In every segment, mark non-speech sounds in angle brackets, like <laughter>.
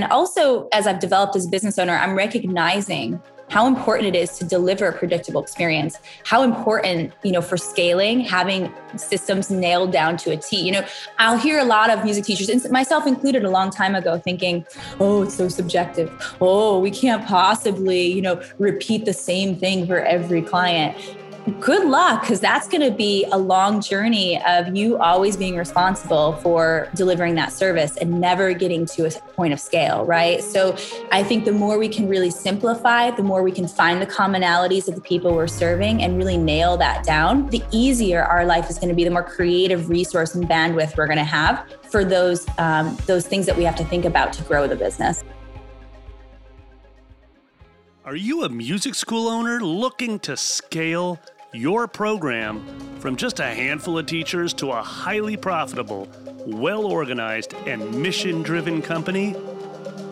then also, as I've developed as a business owner, I'm recognizing how important it is to deliver a predictable experience how important you know for scaling having systems nailed down to a t. You know i'll hear a lot of music teachers and myself included a long time ago thinking oh it's so subjective. Oh we can't possibly you know repeat the same thing for every client good luck because that's going to be a long journey of you always being responsible for delivering that service and never getting to a point of scale, right? So I think the more we can really simplify, the more we can find the commonalities of the people we're serving and really nail that down, the easier our life is going to be, the more creative resource and bandwidth we're going to have for those um, those things that we have to think about to grow the business. Are you a music school owner looking to scale your program from just a handful of teachers to a highly profitable, well organized, and mission driven company?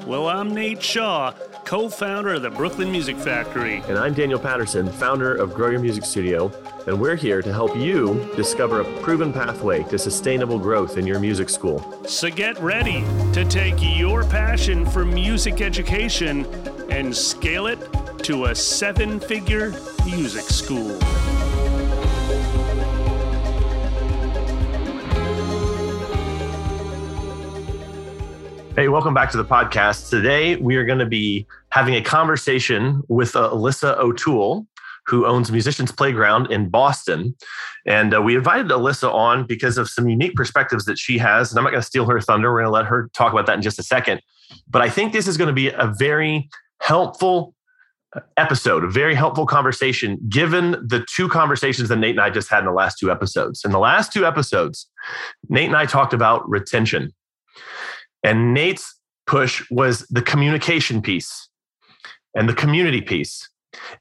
Well, I'm Nate Shaw, co founder of the Brooklyn Music Factory. And I'm Daniel Patterson, founder of Grow Your Music Studio. And we're here to help you discover a proven pathway to sustainable growth in your music school. So get ready to take your passion for music education and scale it to a seven figure music school. Hey, welcome back to the podcast. Today, we are going to be having a conversation with uh, Alyssa O'Toole, who owns Musicians Playground in Boston. And uh, we invited Alyssa on because of some unique perspectives that she has. And I'm not going to steal her thunder. We're going to let her talk about that in just a second. But I think this is going to be a very helpful episode, a very helpful conversation, given the two conversations that Nate and I just had in the last two episodes. In the last two episodes, Nate and I talked about retention. And Nate's push was the communication piece and the community piece.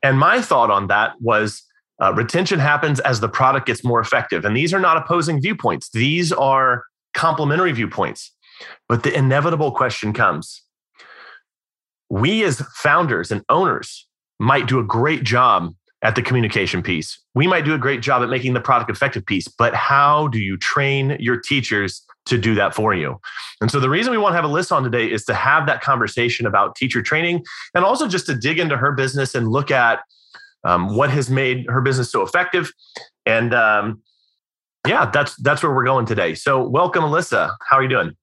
And my thought on that was uh, retention happens as the product gets more effective. And these are not opposing viewpoints, these are complementary viewpoints. But the inevitable question comes we as founders and owners might do a great job at the communication piece. We might do a great job at making the product effective piece, but how do you train your teachers to do that for you? And so the reason we want to have Alyssa on today is to have that conversation about teacher training and also just to dig into her business and look at um, what has made her business so effective. And um, yeah, that's that's where we're going today. So welcome, Alyssa. How are you doing?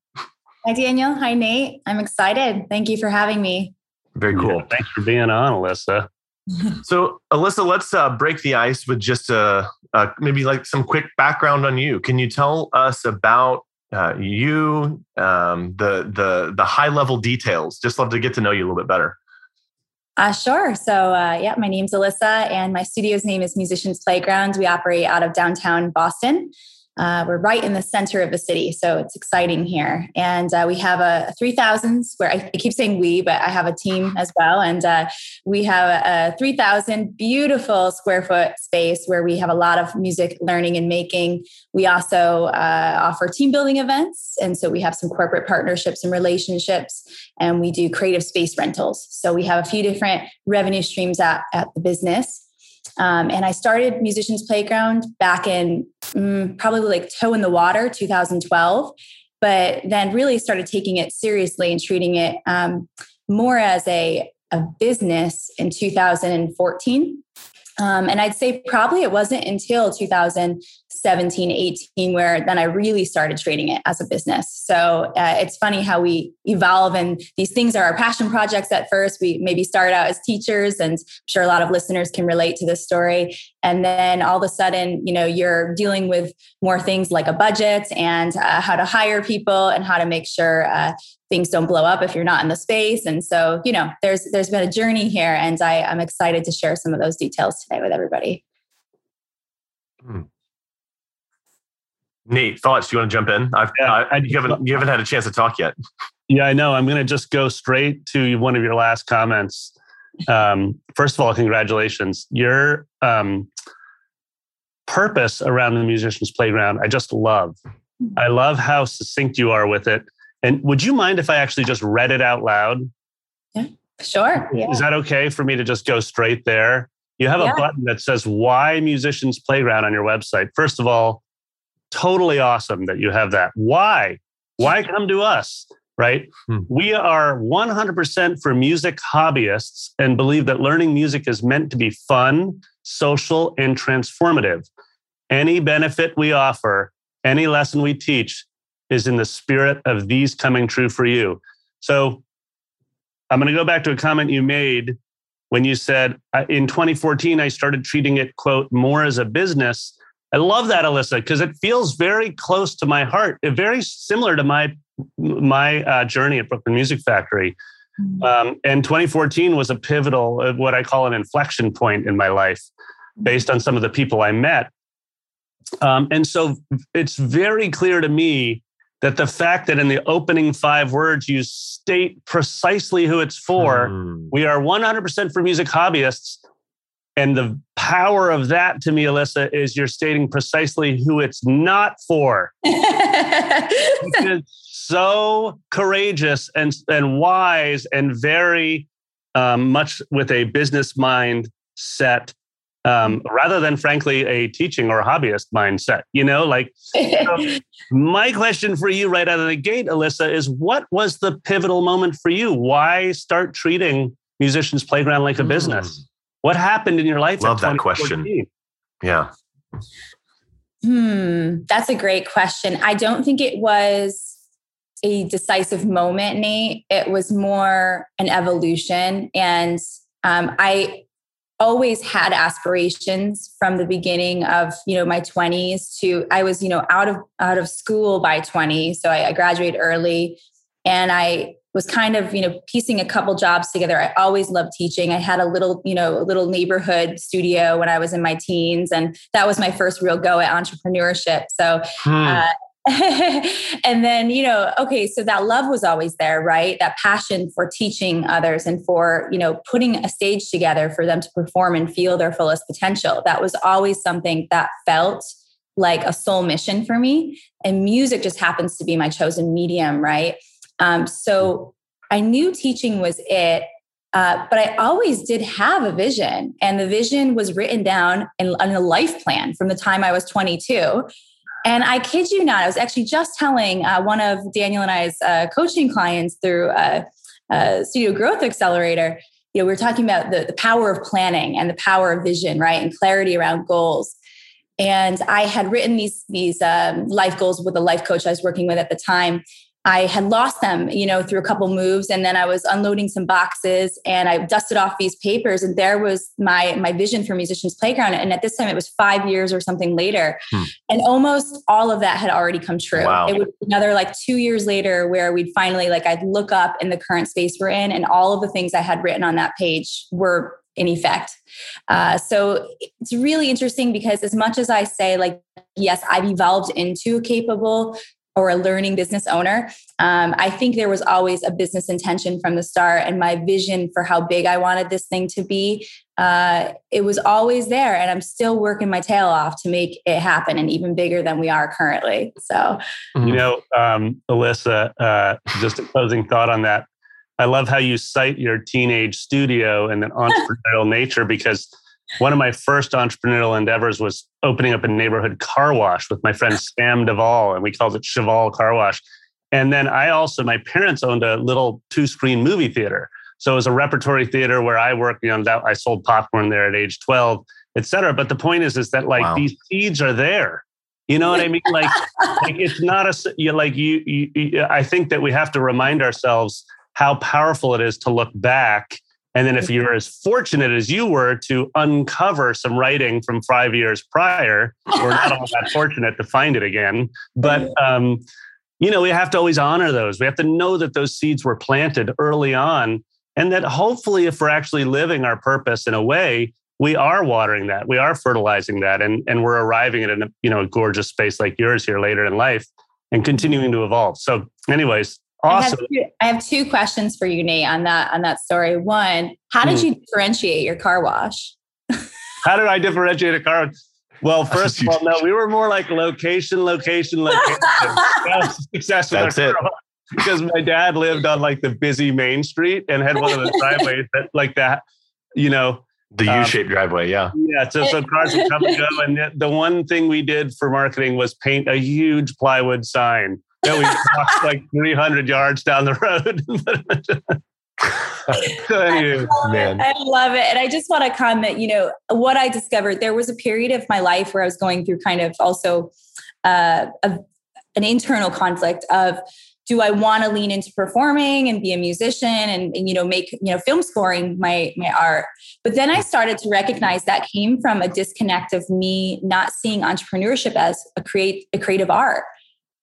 Hi, Daniel. Hi, Nate. I'm excited. Thank you for having me. Very cool. Yeah, thanks for being on, Alyssa. <laughs> so, Alyssa, let's uh, break the ice with just a, uh, maybe like some quick background on you. Can you tell us about uh, you, um, the the the high level details? Just love to get to know you a little bit better. Uh, sure. So, uh, yeah, my name's Alyssa, and my studio's name is Musicians Playground. We operate out of downtown Boston. Uh, we're right in the center of the city, so it's exciting here. And uh, we have a, 3,000 square. I keep saying we, but I have a team as well. And uh, we have a, a 3,000 beautiful square foot space where we have a lot of music learning and making. We also uh, offer team building events, and so we have some corporate partnerships and relationships. And we do creative space rentals. So we have a few different revenue streams at, at the business. Um, and I started Musicians Playground back in mm, probably like toe in the water, 2012, but then really started taking it seriously and treating it um, more as a, a business in 2014. Um, and I'd say probably it wasn't until 2017, 18, where then I really started trading it as a business. So uh, it's funny how we evolve, and these things are our passion projects at first. We maybe start out as teachers, and I'm sure a lot of listeners can relate to this story. And then all of a sudden, you know, you're dealing with more things like a budget and uh, how to hire people and how to make sure uh, things don't blow up if you're not in the space and so you know there's there's been a journey here and I, i'm excited to share some of those details today with everybody hmm. Nate, thoughts? Do you want to jump in? I've, yeah, I, you haven't you haven't had a chance to talk yet. Yeah, I know. I'm going to just go straight to one of your last comments. Um, first of all, congratulations. Your um, purpose around the musicians' playground, I just love. Hmm. I love how succinct you are with it. And would you mind if I actually just read it out loud? Yeah, sure. Yeah. Is that okay for me to just go straight there? You have yeah. a button that says Why Musicians Playground on your website. First of all, totally awesome that you have that. Why? Why come to us? right? Hmm. We are 100% for music hobbyists and believe that learning music is meant to be fun, social, and transformative. Any benefit we offer, any lesson we teach is in the spirit of these coming true for you. So I'm going to go back to a comment you made when you said in 2014, I started treating it, quote, more as a business. I love that, Alyssa, because it feels very close to my heart, very similar to my my uh, journey at Brooklyn Music Factory. Mm-hmm. Um, and 2014 was a pivotal, uh, what I call an inflection point in my life, based on some of the people I met. Um, and so it's very clear to me that the fact that in the opening five words you state precisely who it's for, hmm. we are 100% for music hobbyists. And the power of that to me, Alyssa, is you're stating precisely who it's not for. <laughs> it's so courageous and, and wise and very um, much with a business mind set um, rather than frankly a teaching or a hobbyist mindset you know like so <laughs> my question for you right out of the gate alyssa is what was the pivotal moment for you why start treating musicians playground like a mm. business what happened in your life love that question. yeah. Hmm that's a great question. I don't think it was a decisive moment nate. It was more an evolution. And um, i always had aspirations from the beginning of you know my 20s to i was you know out of out of school by 20 so I, I graduated early and i was kind of you know piecing a couple jobs together i always loved teaching i had a little you know a little neighborhood studio when i was in my teens and that was my first real go at entrepreneurship so hmm. uh, <laughs> and then, you know, okay, so that love was always there, right? That passion for teaching others and for, you know, putting a stage together for them to perform and feel their fullest potential. That was always something that felt like a soul mission for me. And music just happens to be my chosen medium, right? Um, so I knew teaching was it. Uh, but I always did have a vision, and the vision was written down in, in a life plan from the time I was 22. And I kid you not, I was actually just telling uh, one of Daniel and I's uh, coaching clients through a, a, Studio Growth Accelerator. You know, we are talking about the, the power of planning and the power of vision, right, and clarity around goals. And I had written these these um, life goals with a life coach I was working with at the time, I had lost them, you know, through a couple moves, and then I was unloading some boxes, and I dusted off these papers, and there was my my vision for Musicians Playground. And at this time, it was five years or something later, hmm. and almost all of that had already come true. Wow. It was another like two years later where we'd finally like I'd look up in the current space we're in, and all of the things I had written on that page were in effect. Uh, so it's really interesting because as much as I say, like, yes, I've evolved into a capable or a learning business owner. Um, I think there was always a business intention from the start, and my vision for how big I wanted this thing to be. Uh, it was always there, and I'm still working my tail off to make it happen, and even bigger than we are currently. So, you know, um, Alyssa, uh, just a closing thought on that. I love how you cite your teenage studio and then <laughs> entrepreneurial nature because one of my first entrepreneurial endeavors was opening up a neighborhood car wash with my friend Sam Duvall, and we called it Cheval Car Wash. And then I also, my parents owned a little two screen movie theater. So it was a repertory theater where I worked, you know, that I sold popcorn there at age 12, et cetera. But the point is, is that like wow. these seeds are there. You know what I mean? Like, <laughs> like it's not a, you know, like you, you, I think that we have to remind ourselves how powerful it is to look back and then if you're as fortunate as you were to uncover some writing from five years prior, we're not all that fortunate to find it again. But um, you know, we have to always honor those. We have to know that those seeds were planted early on, and that hopefully, if we're actually living our purpose in a way, we are watering that, we are fertilizing that, and and we're arriving at a you know a gorgeous space like yours here later in life, and continuing to evolve. So, anyways, Awesome. I have, two, I have two questions for you, Nate, on that on that story. One, how did mm. you differentiate your car wash? how did I differentiate a car? Well, first of all, no, we were more like location, location, location. <laughs> success with That's it. Because my dad lived on like the busy main street and had one of the driveways that like that, you know, the um, U-shaped driveway, yeah. Yeah, so, so cars would come and go. And the one thing we did for marketing was paint a huge plywood sign that we walked like 300 yards down the road. <laughs> I love, Man. I love it. And I just want to comment, you know, what I discovered, there was a period of my life where I was going through kind of also uh, a, an internal conflict of do I want to lean into performing and be a musician and, and, you know make you know film scoring my my art but then I started to recognize that came from a disconnect of me not seeing entrepreneurship as a create a creative art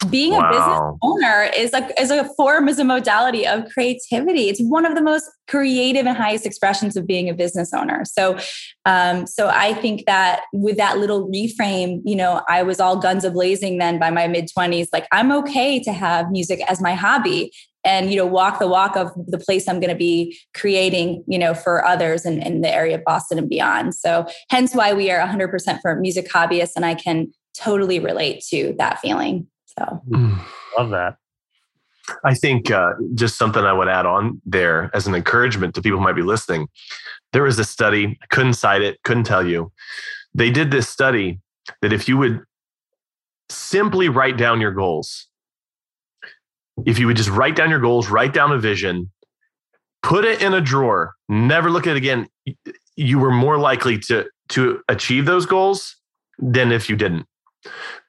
being wow. a business owner is like is a form is a modality of creativity. It's one of the most creative and highest expressions of being a business owner. So um so i think that with that little reframe you know i was all guns a blazing then by my mid 20s like i'm okay to have music as my hobby and you know walk the walk of the place i'm going to be creating you know for others in, in the area of boston and beyond. So hence why we are 100% for music hobbyists and i can totally relate to that feeling so <sighs> love that. I think uh, just something I would add on there as an encouragement to people who might be listening. There was a study, I couldn't cite it, couldn't tell you. They did this study that if you would simply write down your goals, if you would just write down your goals, write down a vision, put it in a drawer, never look at it again, you were more likely to to achieve those goals than if you didn't.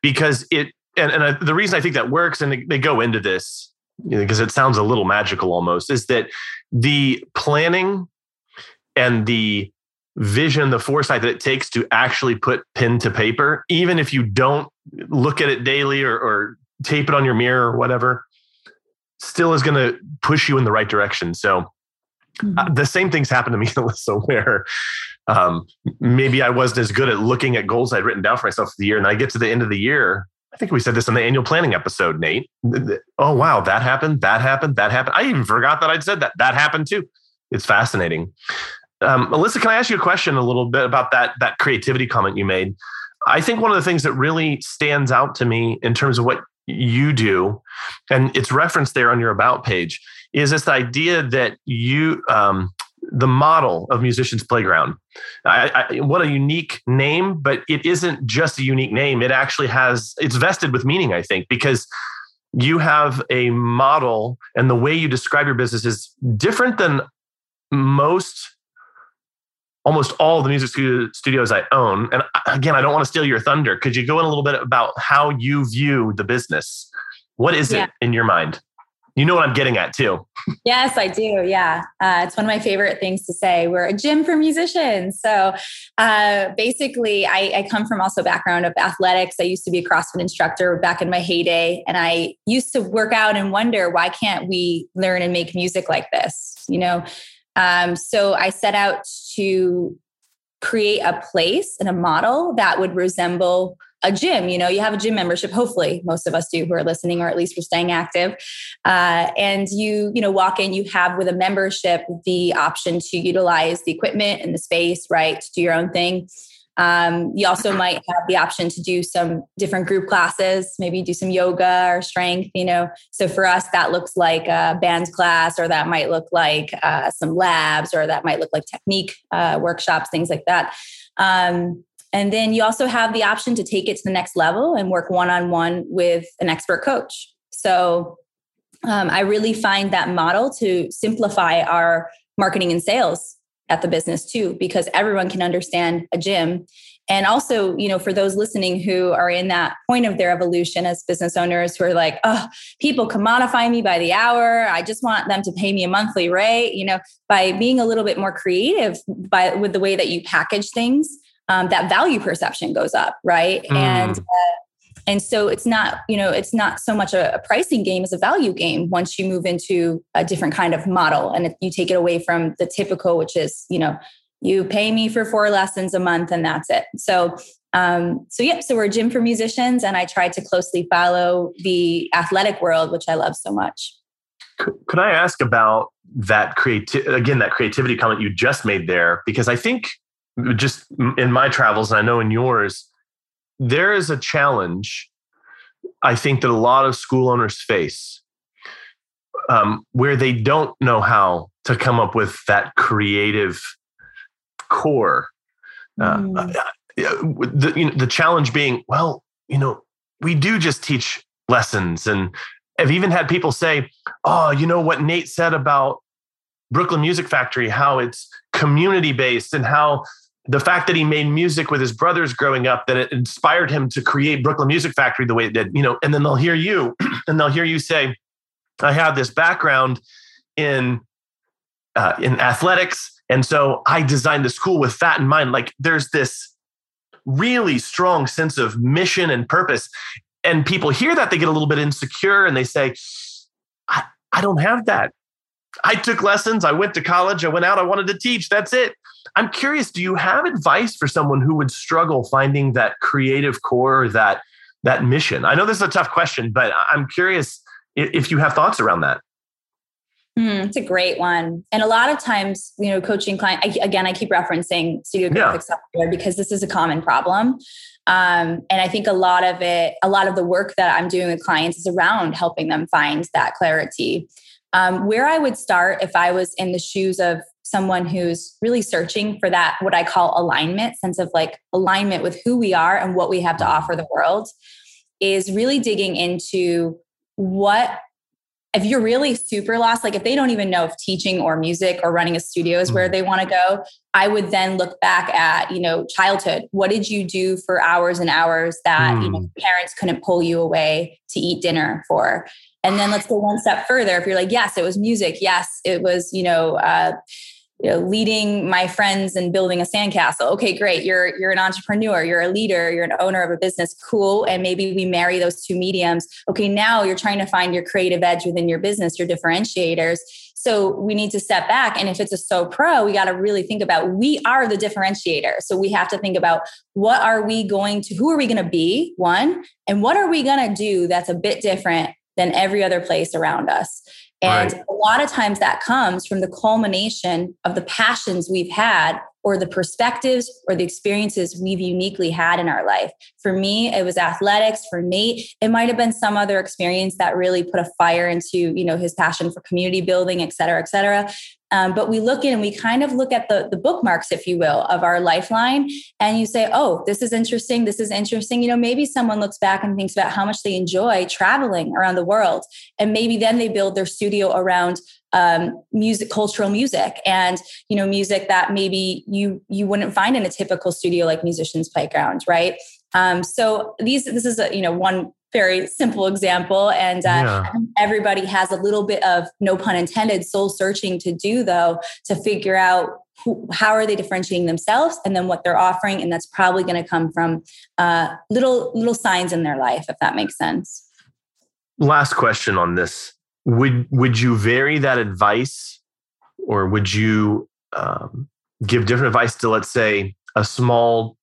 Because it and, and I, the reason I think that works, and they, they go into this because you know, it sounds a little magical almost, is that the planning and the vision, the foresight that it takes to actually put pen to paper, even if you don't look at it daily or, or tape it on your mirror or whatever, still is going to push you in the right direction. So uh, mm-hmm. uh, the same things happened to me, <laughs> Alyssa, where um, maybe I wasn't as good at looking at goals I'd written down for myself for the year. And I get to the end of the year I think we said this in the annual planning episode, Nate. Oh, wow, that happened, that happened, that happened. I even forgot that I'd said that. That happened too. It's fascinating. Um, Alyssa, can I ask you a question a little bit about that, that creativity comment you made? I think one of the things that really stands out to me in terms of what you do, and it's referenced there on your about page, is this idea that you um, the model of Musicians Playground. I, I, what a unique name, but it isn't just a unique name. It actually has, it's vested with meaning, I think, because you have a model and the way you describe your business is different than most almost all the music studios I own. And again, I don't want to steal your thunder. Could you go in a little bit about how you view the business? What is yeah. it in your mind? You know what I'm getting at too. yes, I do. Yeah. Uh, it's one of my favorite things to say. We're a gym for musicians. So uh, basically, I, I, come from also background of athletics. I used to be a CrossFit instructor back in my heyday. And I used to work out and wonder, why can't we learn and make music like this? You know? Um, so I set out to create a place and a model that would resemble a gym you know you have a gym membership hopefully most of us do who are listening or at least we're staying active. Uh, and you you know walk in you have with a membership the option to utilize the equipment and the space right to do your own thing. Um, you also might have the option to do some different group classes maybe do some yoga or strength you know. So for us that looks like a band class or that might look like uh, some labs or that might look like technique uh, workshops things like that. Um, and then you also have the option to take it to the next level and work one on one with an expert coach. So um, I really find that model to simplify our marketing and sales at the business too, because everyone can understand a gym. And also, you know, for those listening who are in that point of their evolution as business owners who are like, oh, people commodify me by the hour. I just want them to pay me a monthly rate. You know, by being a little bit more creative by with the way that you package things, um, that value perception goes up, right? Mm. And uh, and so it's not you know it's not so much a, a, pricing game as a value game once you move into a different kind of model and you take it away from the typical, which is you know you pay me for four lessons a month and that's it. So um, so yep, so we're a gym for musicians, and I try to closely follow the athletic world, which I love so much. Could I ask about that creativity again? That creativity comment you just made there, because I think just in my travels, and I know in yours, there is a challenge I think that a lot of school owners face um, where they don't know how to come up with that creative core. Uh, mm. uh, the, you know, the challenge being, well, you know, we do just teach lessons and I've even had people say, "Oh, you know what Nate said about Brooklyn Music Factory, how it's community based and how the fact that he made music with his brothers growing up that it inspired him to create Brooklyn Music Factory the way it did, you know, and then they'll hear you <clears throat> and they'll hear you say, I have this background in uh, in athletics. And so I designed the school with that in mind. Like there's this really strong sense of mission and purpose. And people hear that, they get a little bit insecure and they say, I, I don't have that. I took lessons. I went to college. I went out. I wanted to teach. That's it. I'm curious. Do you have advice for someone who would struggle finding that creative core, that that mission? I know this is a tough question, but I'm curious if you have thoughts around that. Mm, it's a great one. And a lot of times, you know, coaching client, I, again, I keep referencing studio graphic yeah. software because this is a common problem. Um, and I think a lot of it, a lot of the work that I'm doing with clients is around helping them find that clarity. Um, where I would start if I was in the shoes of someone who's really searching for that, what I call alignment, sense of like alignment with who we are and what we have to offer the world, is really digging into what if you're really super lost, like if they don't even know if teaching or music or running a studio is where mm-hmm. they want to go, I would then look back at, you know, childhood. What did you do for hours and hours that, mm. you know, mm. parents couldn't pull you away to eat dinner for? And then let's go one step further. If you're like, yes, it was music. Yes, it was, you know, uh, you know, leading my friends and building a sandcastle. Okay, great. You're you're an entrepreneur, you're a leader, you're an owner of a business. Cool. And maybe we marry those two mediums. Okay, now you're trying to find your creative edge within your business, your differentiators. So we need to step back. And if it's a so pro, we got to really think about we are the differentiator. So we have to think about what are we going to, who are we going to be? One, and what are we going to do that's a bit different than every other place around us? And right. a lot of times that comes from the culmination of the passions we've had or the perspectives or the experiences we've uniquely had in our life. For me, it was athletics. For Nate, it might have been some other experience that really put a fire into, you know, his passion for community building, et cetera, et cetera. Um, but we look in and we kind of look at the, the bookmarks, if you will, of our lifeline. And you say, oh, this is interesting. This is interesting. You know, maybe someone looks back and thinks about how much they enjoy traveling around the world. And maybe then they build their studio around um, music, cultural music, and you know, music that maybe you you wouldn't find in a typical studio like Musicians Playground, right? Um, so these this is a you know one very simple example. And uh, yeah. everybody has a little bit of, no pun intended, soul searching to do, though, to figure out who, how are they differentiating themselves and then what they're offering. And that's probably going to come from uh, little little signs in their life, if that makes sense. Last question on this: Would would you vary that advice, or would you um, give different advice to, let's say, a small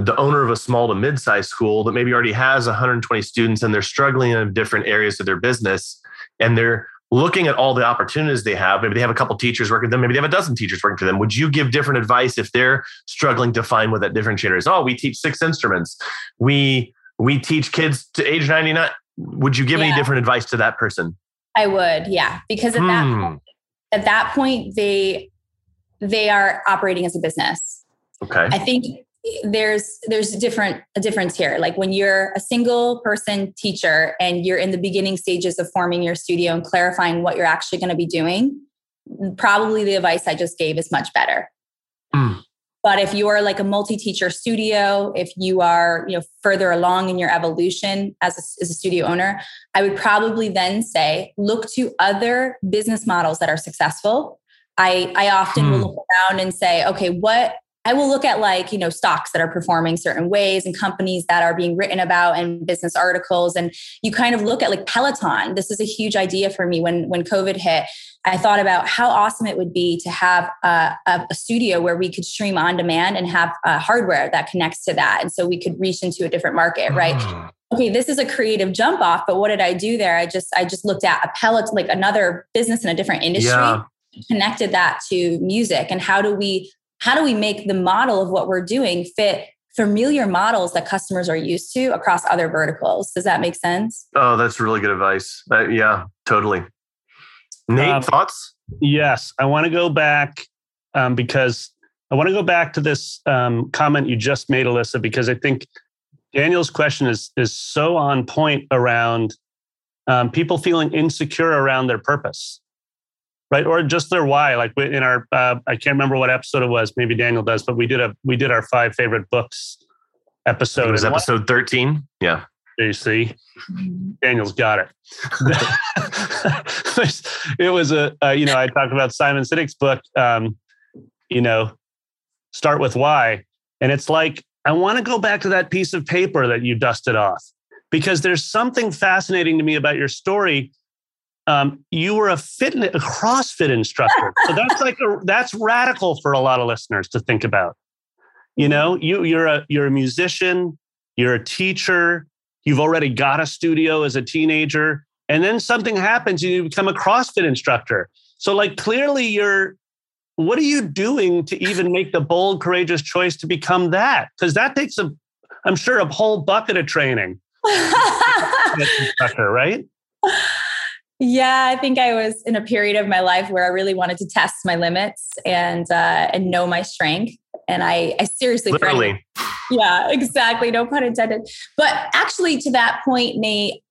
the owner of a small to mid-sized school that maybe already has 120 students and they're struggling in different areas of their business and they're looking at all the opportunities they have. Maybe they have a couple teachers working for them maybe they have a dozen teachers working for them. Would you give different advice if they're struggling to find what that differentiator is? Oh we teach six instruments. We we teach kids to age 99 would you give yeah. any different advice to that person? I would yeah because at hmm. that point, at that point they they are operating as a business. Okay. I think there's there's a different a difference here like when you're a single person teacher and you're in the beginning stages of forming your studio and clarifying what you're actually going to be doing probably the advice i just gave is much better mm. but if you are like a multi-teacher studio if you are you know further along in your evolution as a, as a studio owner i would probably then say look to other business models that are successful I, I often mm. will look around and say, okay, what I will look at like, you know, stocks that are performing certain ways and companies that are being written about in business articles. And you kind of look at like Peloton. This is a huge idea for me when when COVID hit. I thought about how awesome it would be to have a, a, studio where we could stream on demand and have uh, hardware that connects to that. And so we could reach into a different market, right? Mm. Okay, this is a creative jump off, but what did I do there? I just I just looked at a Peloton, like another business in a different industry. Yeah connected that to music and how do we how do we make the model of what we're doing fit familiar models that customers are used to across other verticals? Does that make sense? Oh, that's really good advice. Uh, yeah, totally. Nate, um, thoughts? Yes, I want to go back um, because I want to go back to this um, comment you just made, Alyssa, because I think Daniel's question is is so on point around um, people feeling insecure around their purpose, right, or just their why. Like in our, uh, I can't remember what episode it was. Maybe Daniel does, but we did a we did our five favorite books episode. It was episode thirteen. Yeah. You see, Daniel's got it. <laughs> it was a, uh, you know, I talked about Simon Sinek's book, um, you know, start with why. And it's like, I want to go back to that piece of paper that you dusted off because there's something fascinating to me about your story. Um, you were a fitness, a CrossFit instructor. So that's like, a, that's radical for a lot of listeners to think about. You know, you, you're a, you're a musician, you're a teacher, You've already got a studio as a teenager. And then something happens and you become a CrossFit instructor. So, like, clearly you're, what are you doing to even make the bold, courageous choice to become that? Because that takes a, I'm sure, a whole bucket of training. <laughs> instructor, right? Yeah, I think I was in a period of my life where I really wanted to test my limits and uh, and know my strength. And I, I seriously, literally, yeah, exactly. No pun intended. But actually, to that point, Nate,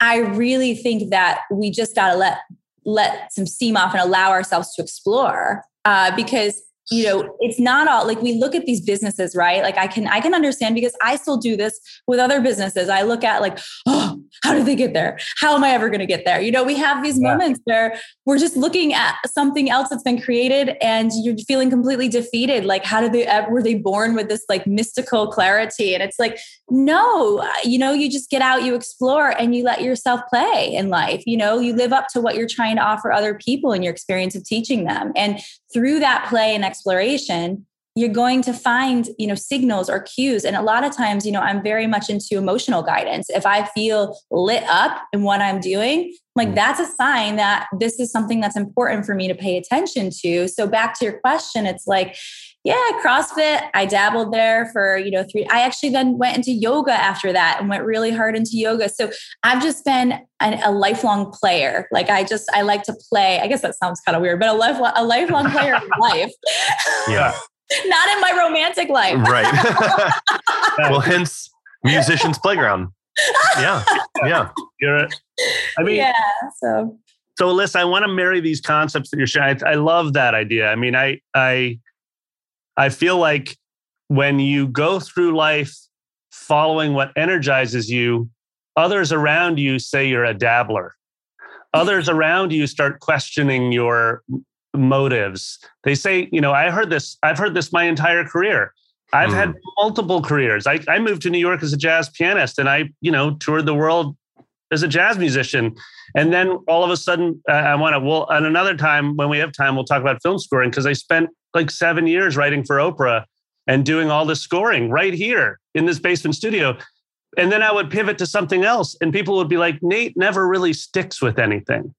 I really think that we just got to let let some steam off and allow ourselves to explore uh, because you know it's not all like we look at these businesses right? Like i can i can understand because i still do this with other businesses. I look at like oh how did they get there? How am i ever going to get there? You know we have these yeah. moments where we're just looking at something else that's been created and you're feeling completely defeated. Like how did they were they born with this like mystical clarity? And it's like no uh, you know you just get out you explore and you let yourself play in life. You know you live up to what you're trying to offer other people in your experience of teaching them. And through that play and exploration you're going to find you know signals or cues. And a lot of times you know i'm very much into emotional guidance. If i feel lit up in what i'm doing like mm. that's a sign that this is something that's important for me to pay attention to. So back to your question it's like yeah crossfit i dabbled there for you know three i actually then went into yoga after that and went really hard into yoga so i've just been an, a lifelong player like i just i like to play i guess that sounds kind of weird but a, life, a lifelong player in <laughs> life yeah <laughs> not in my romantic life. right. <laughs> well, hence musicians playground. Yeah. Yeah. You're I mean, yeah. So, so Alyssa, I want to marry these concepts that you're sharing. I, I love that idea. I mean, I, I, I feel like when you go through life following what energizes you, others around you say you're a dabbler. Others around you start questioning your motives. They say, you know, I heard this, I've heard this my entire career. I've mm. had multiple careers. I, I moved to New York as a jazz pianist and I, you know, toured the world as a jazz musician. And then all of a sudden, uh, I want to, well, at another time, when we have time, we'll talk about film scoring because I spent like seven years writing for Oprah and doing all this scoring right here in this basement studio. And then I would pivot to something else, and people would be like, Nate never really sticks with anything.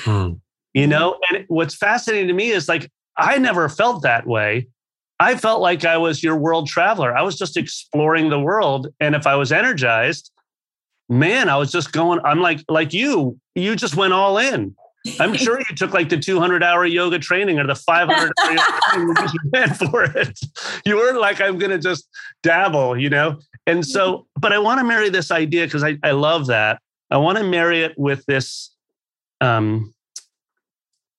Hmm you know and what's fascinating to me is like i never felt that way i felt like i was your world traveler i was just exploring the world and if i was energized man i was just going i'm like like you you just went all in. I'm sure you took like the 200 hour yoga training or the 500 hour <laughs> training you went for it. You weren't like i'm gonna just dabble you know? And so but i want to marry this idea because I, I love that. I want to marry it with this um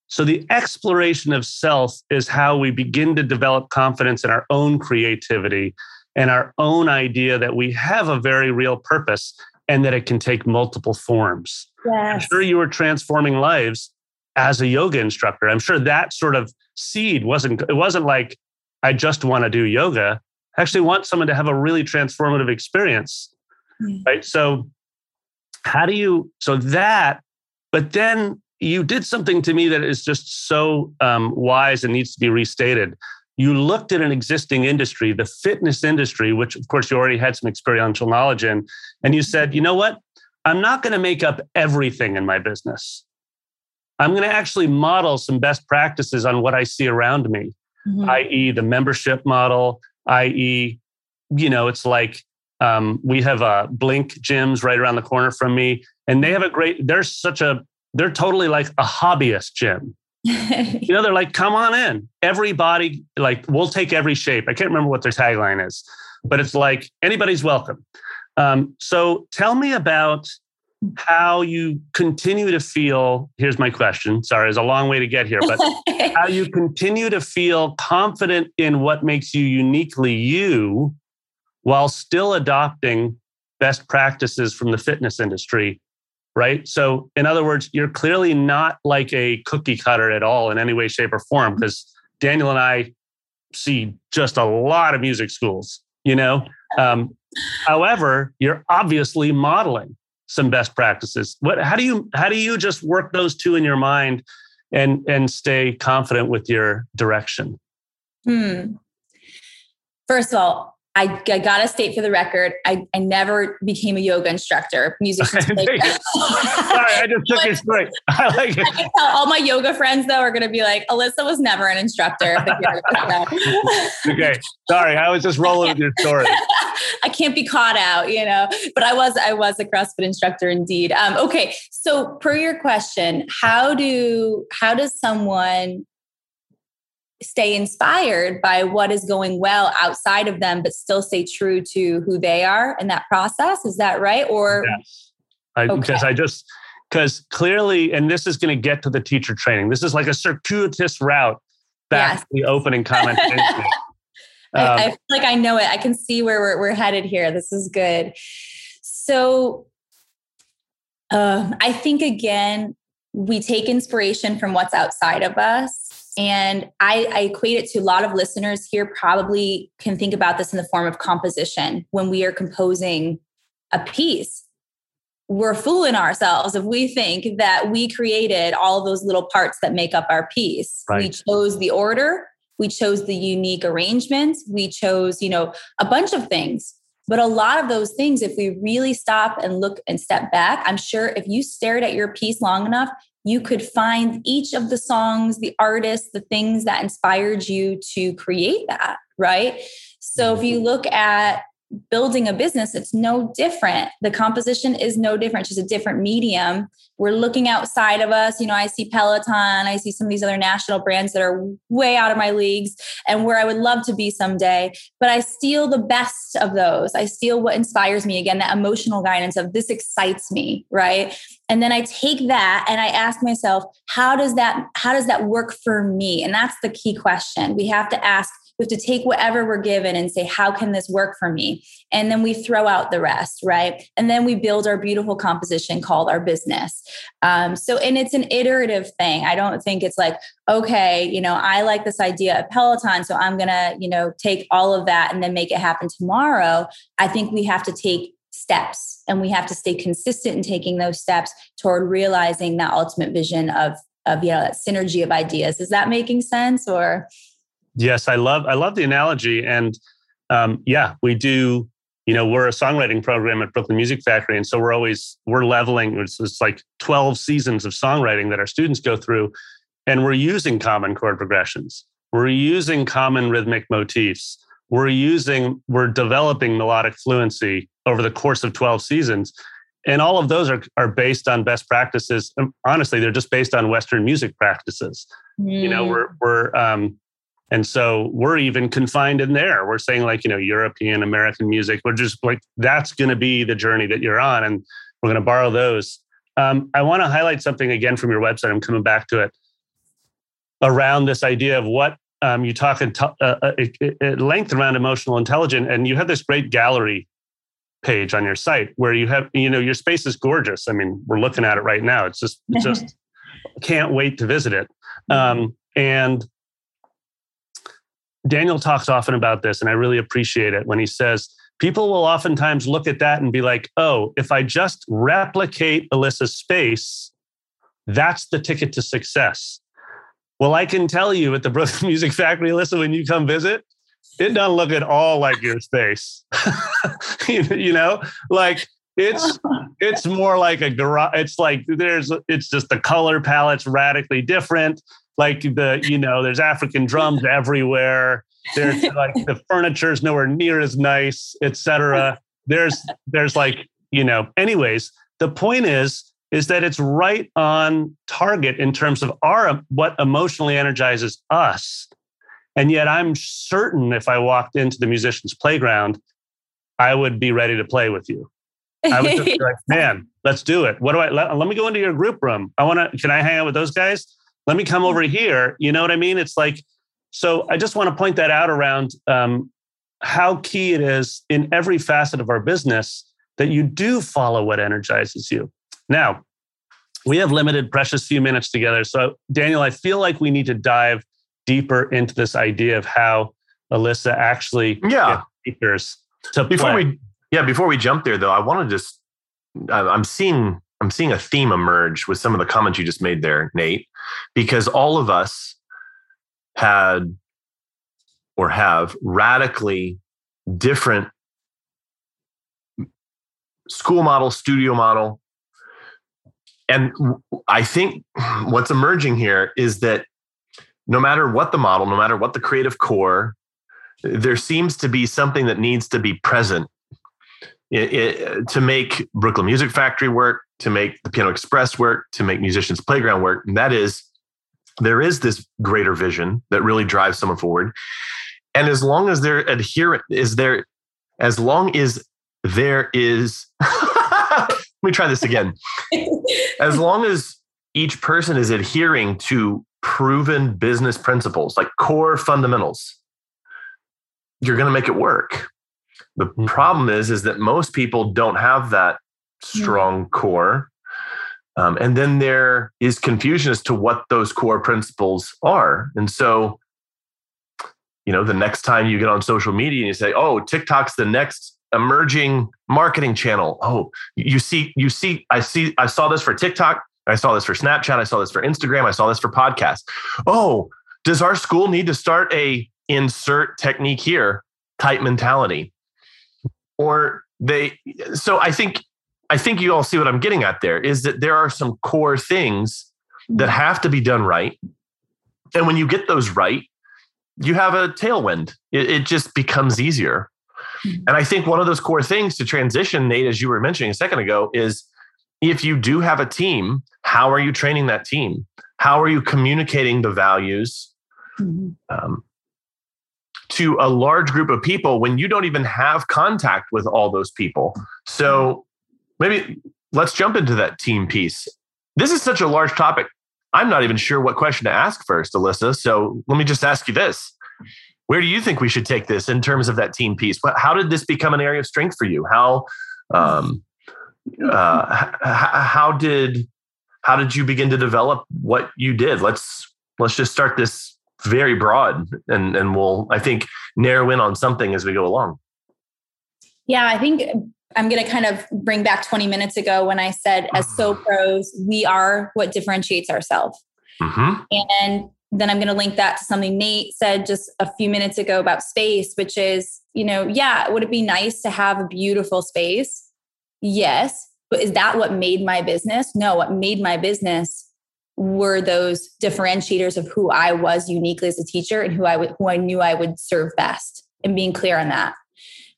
so, the exploration of self is how we begin to develop confidence in our own creativity and our own idea that we have a very real purpose and that it can take multiple forms. Yes. I'm sure you were transforming lives as a yoga instructor. I'm sure that sort of seed wasn't, it wasn't like, I just want to do yoga. I actually want someone to have a really transformative experience. Mm. Right. So, how do you, so that, but then you did something to me that is just so um, wise and needs to be restated. You looked at an existing industry, the fitness industry, which of course you already had some experiential knowledge in, and you said, you know what? I'm not going to make up everything in my business. I'm going to actually model some best practices on what I see around me, mm-hmm. i.e., the membership model, i.e., you know, it's like um, we have a Blink gyms right around the corner from me, and they have a great. they're such a they're totally like a hobbyist gym. <laughs> you know, they're like, come on in. Everybody, like, we'll take every shape. I can't remember what their tagline is, but it's like anybody's welcome. Um, so tell me about how you continue to feel here's my question sorry it's a long way to get here but <laughs> how you continue to feel confident in what makes you uniquely you while still adopting best practices from the fitness industry right? So in other words you're clearly not like a cookie cutter at all in any way shape or form because daniel and i see just a lot of music schools you know? Um, however you're obviously modeling some best practices. What how do you how do you just work those two in your mind and and stay confident with your direction? Hmm. first of all I, I gotta state for the record, I, I never became a yoga instructor. Musicians. <laughs> <laughs> Sorry, I just took it straight. <laughs> I like it. I all my yoga friends though are gonna be like, Alyssa was never an instructor. okay, sorry, I was just rolling with your story. I can't be caught out, you know. But I was I was a CrossFit instructor indeed. Um, okay, so per your question, how do how does someone stay inspired by what is going well outside of them, but still stay true to who they are in that process. Is that right? Or yes. I, okay. because I just because clearly, and this is going to get to the teacher training. This is like a circuitous route back yes. to the opening comment. um, I, I, feel like I know it. I can see where we're, we're headed here. This is good. So, um, I think again, we take inspiration from what's outside of us and I, I, equate it to a lot of listeners here probably can think about this in the form of composition when we are composing a piece. We're fooling ourselves if we think that we created all those little parts that make up our piece. Right. We chose the order, we chose the unique arrangements, we chose, you know, a bunch of things. But a lot of those things, if we really stop and look and step back, I'm sure if you stared at your piece long enough, you could find each of the songs, the artists, the things that inspired you to create that, right? So if you mm-hmm. look at building a business, it's no different. The composition is no different, just a different medium. We're looking outside of us. You know, I see Peloton, I see some of these other national brands that are way out of my leagues and where I would love to be someday. But I steal the best of those. I steal what inspires me. Again, that emotional guidance of this excites me, right? And then I take that and I ask myself, how does that how does that work for me? And that's the key question. We have to ask have to take whatever we're given and say, how can this work for me? And then we throw out the rest, right? And then we build our beautiful composition called our business. Um, so, and it's an iterative thing. I don't think it's like, okay, you know, I like this idea of Peloton, so I'm going to, you know, take all of that and then make it happen tomorrow. I think we have to take steps and we have to stay consistent in taking those steps toward realizing that ultimate vision of of you know that synergy of ideas is that making sense or Yes, I love I love the analogy, and um, yeah, we do. You know, we're a songwriting program at Brooklyn Music Factory, and so we're always we're leveling. It's, it's like twelve seasons of songwriting that our students go through, and we're using common chord progressions. We're using common rhythmic motifs. We're using we're developing melodic fluency over the course of twelve seasons, and all of those are are based on best practices. And honestly, they're just based on Western music practices. Mm. You know, mm. we're we're um, and so we're even confined in there. We're saying, like, you know, European, American music. We're just like, that's going to be the journey that you're on. And we're going to borrow those. Um, I want to highlight something again from your website. I'm coming back to it around this idea of what um, you talk at, uh, uh, at length around emotional intelligence. And you have this great gallery page on your site where you have, you know, your space is gorgeous. I mean, we're looking at it right now. It's just, it's just <laughs> can't wait to visit it. Um, and Daniel talks often about this, and I really appreciate it when he says, people will oftentimes look at that and be like, oh, if I just replicate Alyssa's space, that's the ticket to success. Well, I can tell you at the Brooklyn <laughs> Music Factory, Alyssa, when you come visit, it doesn't look at all like your space. <laughs> you know, like it's <laughs> it's more like a garage. It's like there's it's just the color palette's radically different like the you know there's african drums <laughs> everywhere there's like the furniture is nowhere near as nice etc there's there's like you know anyways the point is is that it's right on target in terms of our what emotionally energizes us and yet i'm certain if i walked into the musician's playground i would be ready to play with you I would just be like, <laughs> man, let's do it. What do I let, let me go into your group room? I want to, can I hang out with those guys? Let me come over here. You know what I mean? It's like, so I just want to point that out around um, how key it is in every facet of our business that you do follow what energizes you. Now, we have limited, precious few minutes together. So, Daniel, I feel like we need to dive deeper into this idea of how Alyssa actually yeah speakers to before play. we yeah before we jump there though, I want to just I'm seeing I'm seeing a theme emerge with some of the comments you just made there, Nate, because all of us had or have radically different school model, studio model. And I think what's emerging here is that no matter what the model, no matter what the creative core, there seems to be something that needs to be present it, it, to make Brooklyn Music Factory work, to make the Piano Express work, to make Musicians Playground work. And that is, there is this greater vision that really drives someone forward. And as long as they're adherent, is there, as long as there is, <laughs> let me try this again. as long as each person is adhering to proven business principles, like core fundamentals, you're going to make it work. The mm-hmm. problem is, is that most people don't have that strong core. Um, and then there is confusion as to what those core principles are. And so, you know, the next time you get on social media and you say, oh, TikTok's the next emerging marketing channel. Oh, you see, you see, I see, I saw this for TikTok. I saw this for Snapchat. I saw this for Instagram. I saw this for podcasts. Oh, does our school need to start a insert technique here type mentality? Or they, so I think, I think you all see what I'm getting at there is that there are some core things that have to be done right. And when you get those right, you have a tailwind. It, it just becomes easier. Mm-hmm. And I think one of those core things to transition, Nate, as you were mentioning a second ago, is if you do have a team, how are you training that team? How are you communicating the values mm-hmm. um, to a large group of people when you don't even have contact with all those people? So maybe let's jump into that team piece. This is such a large topic. I'm not even sure what question to ask first, Alyssa. So let me just ask you this. Where do you think we should take this in terms of that team piece? How did this become an area of strength for you? How um, uh, how did how did you begin to develop what you did? Let's let's just start this very broad, and and we'll I think narrow in on something as we go along. Yeah, I think I'm going to kind of bring back 20 minutes ago when I said, as so pros, we are what differentiates ourselves. Mm-hmm. And then I'm going to link that to something Nate said just a few minutes ago about space, which is, you know, yeah, would it be nice to have a beautiful space? Yes. But is that what made my business? No, what made my business were those differentiators of who I was uniquely as a teacher and who I would, who I knew I would serve best and being clear on that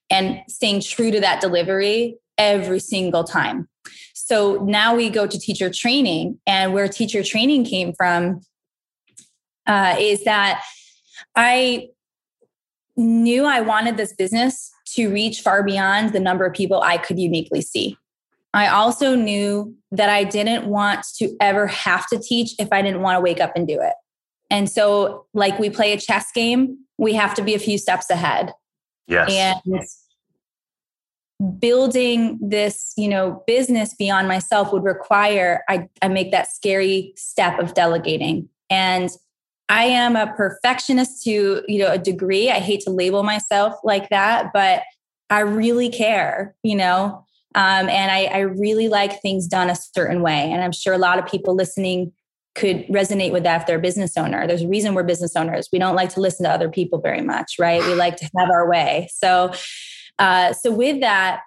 and staying true to that delivery every single time. So now we go to teacher training and where teacher training came from uh, is that I knew I wanted this business to reach far beyond the number of people I could uniquely see. I also knew that I didn't want to ever have to teach if I didn't want to wake up and do it. And so, like we play a chess game, we have to be a few steps ahead. Yes. And building this, you know, business beyond myself would require I, I make that scary step of delegating. And I am a perfectionist to, you know, a degree. I hate to label myself like that, but I really care, you know, um, and I, I really like things done a certain way. And I'm sure a lot of people listening could resonate with that if they're a business owner. There's a reason we're business owners. We don't like to listen to other people very much, right? We like to have our way. So, uh, so with that,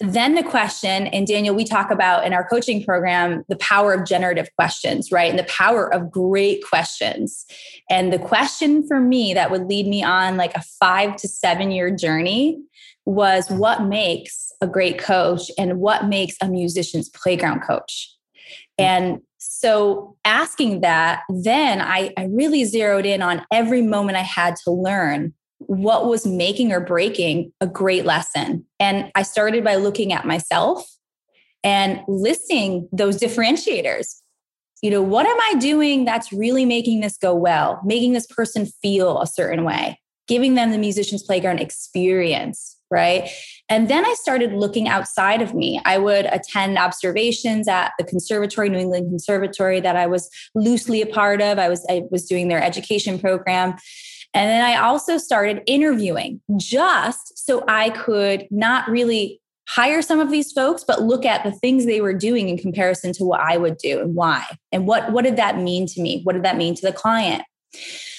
then the question, and Daniel, we talk about in our coaching program the power of generative questions, right? And the power of great questions. And the question for me that would lead me on like a five to seven year journey was what makes a great coach and what makes a musician's playground coach? Mm. And so asking that, then I, I really zeroed in on every moment I had to learn what was making or breaking a great lesson. And I started by looking at myself and listing those differentiators. You know, what am I doing that's really making this go well, making this person feel a certain way, giving them the musician's playground experience, right? And then I started looking outside of me. I would attend observations at the conservatory, New England Conservatory, that I was loosely a part of. I was I was doing their education program. And then I also started interviewing just so I could not really hire some of these folks, but look at the things they were doing in comparison to what I would do and why. And what, what did that mean to me? What did that mean to the client?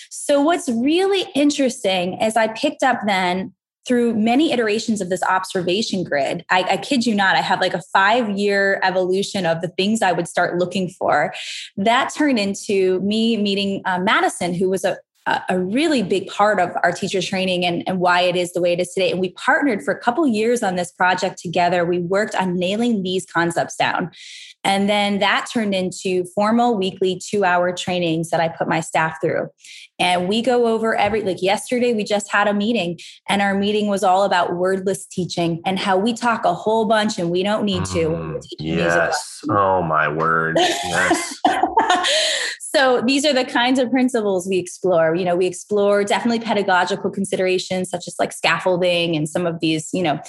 So, what's really interesting is I picked up then through many iterations of this observation grid. I, I kid you not, I have like a five year evolution of the things I would start looking for. That turned into me meeting uh, Madison, who was a, a really big part of our teacher training and, and why it is the way it is today. And we partnered for a couple years on this project together. We worked on nailing these concepts down. And then that turned into formal weekly two hour trainings that I put my staff through. And we go over every, like yesterday, we just had a meeting, and our meeting was all about wordless teaching and how we talk a whole bunch and we don't need to. Mm, yes. Oh, my word. Yes. <laughs> so these are the kinds of principles we explore. You know, we explore definitely pedagogical considerations such as like scaffolding and some of these, you know,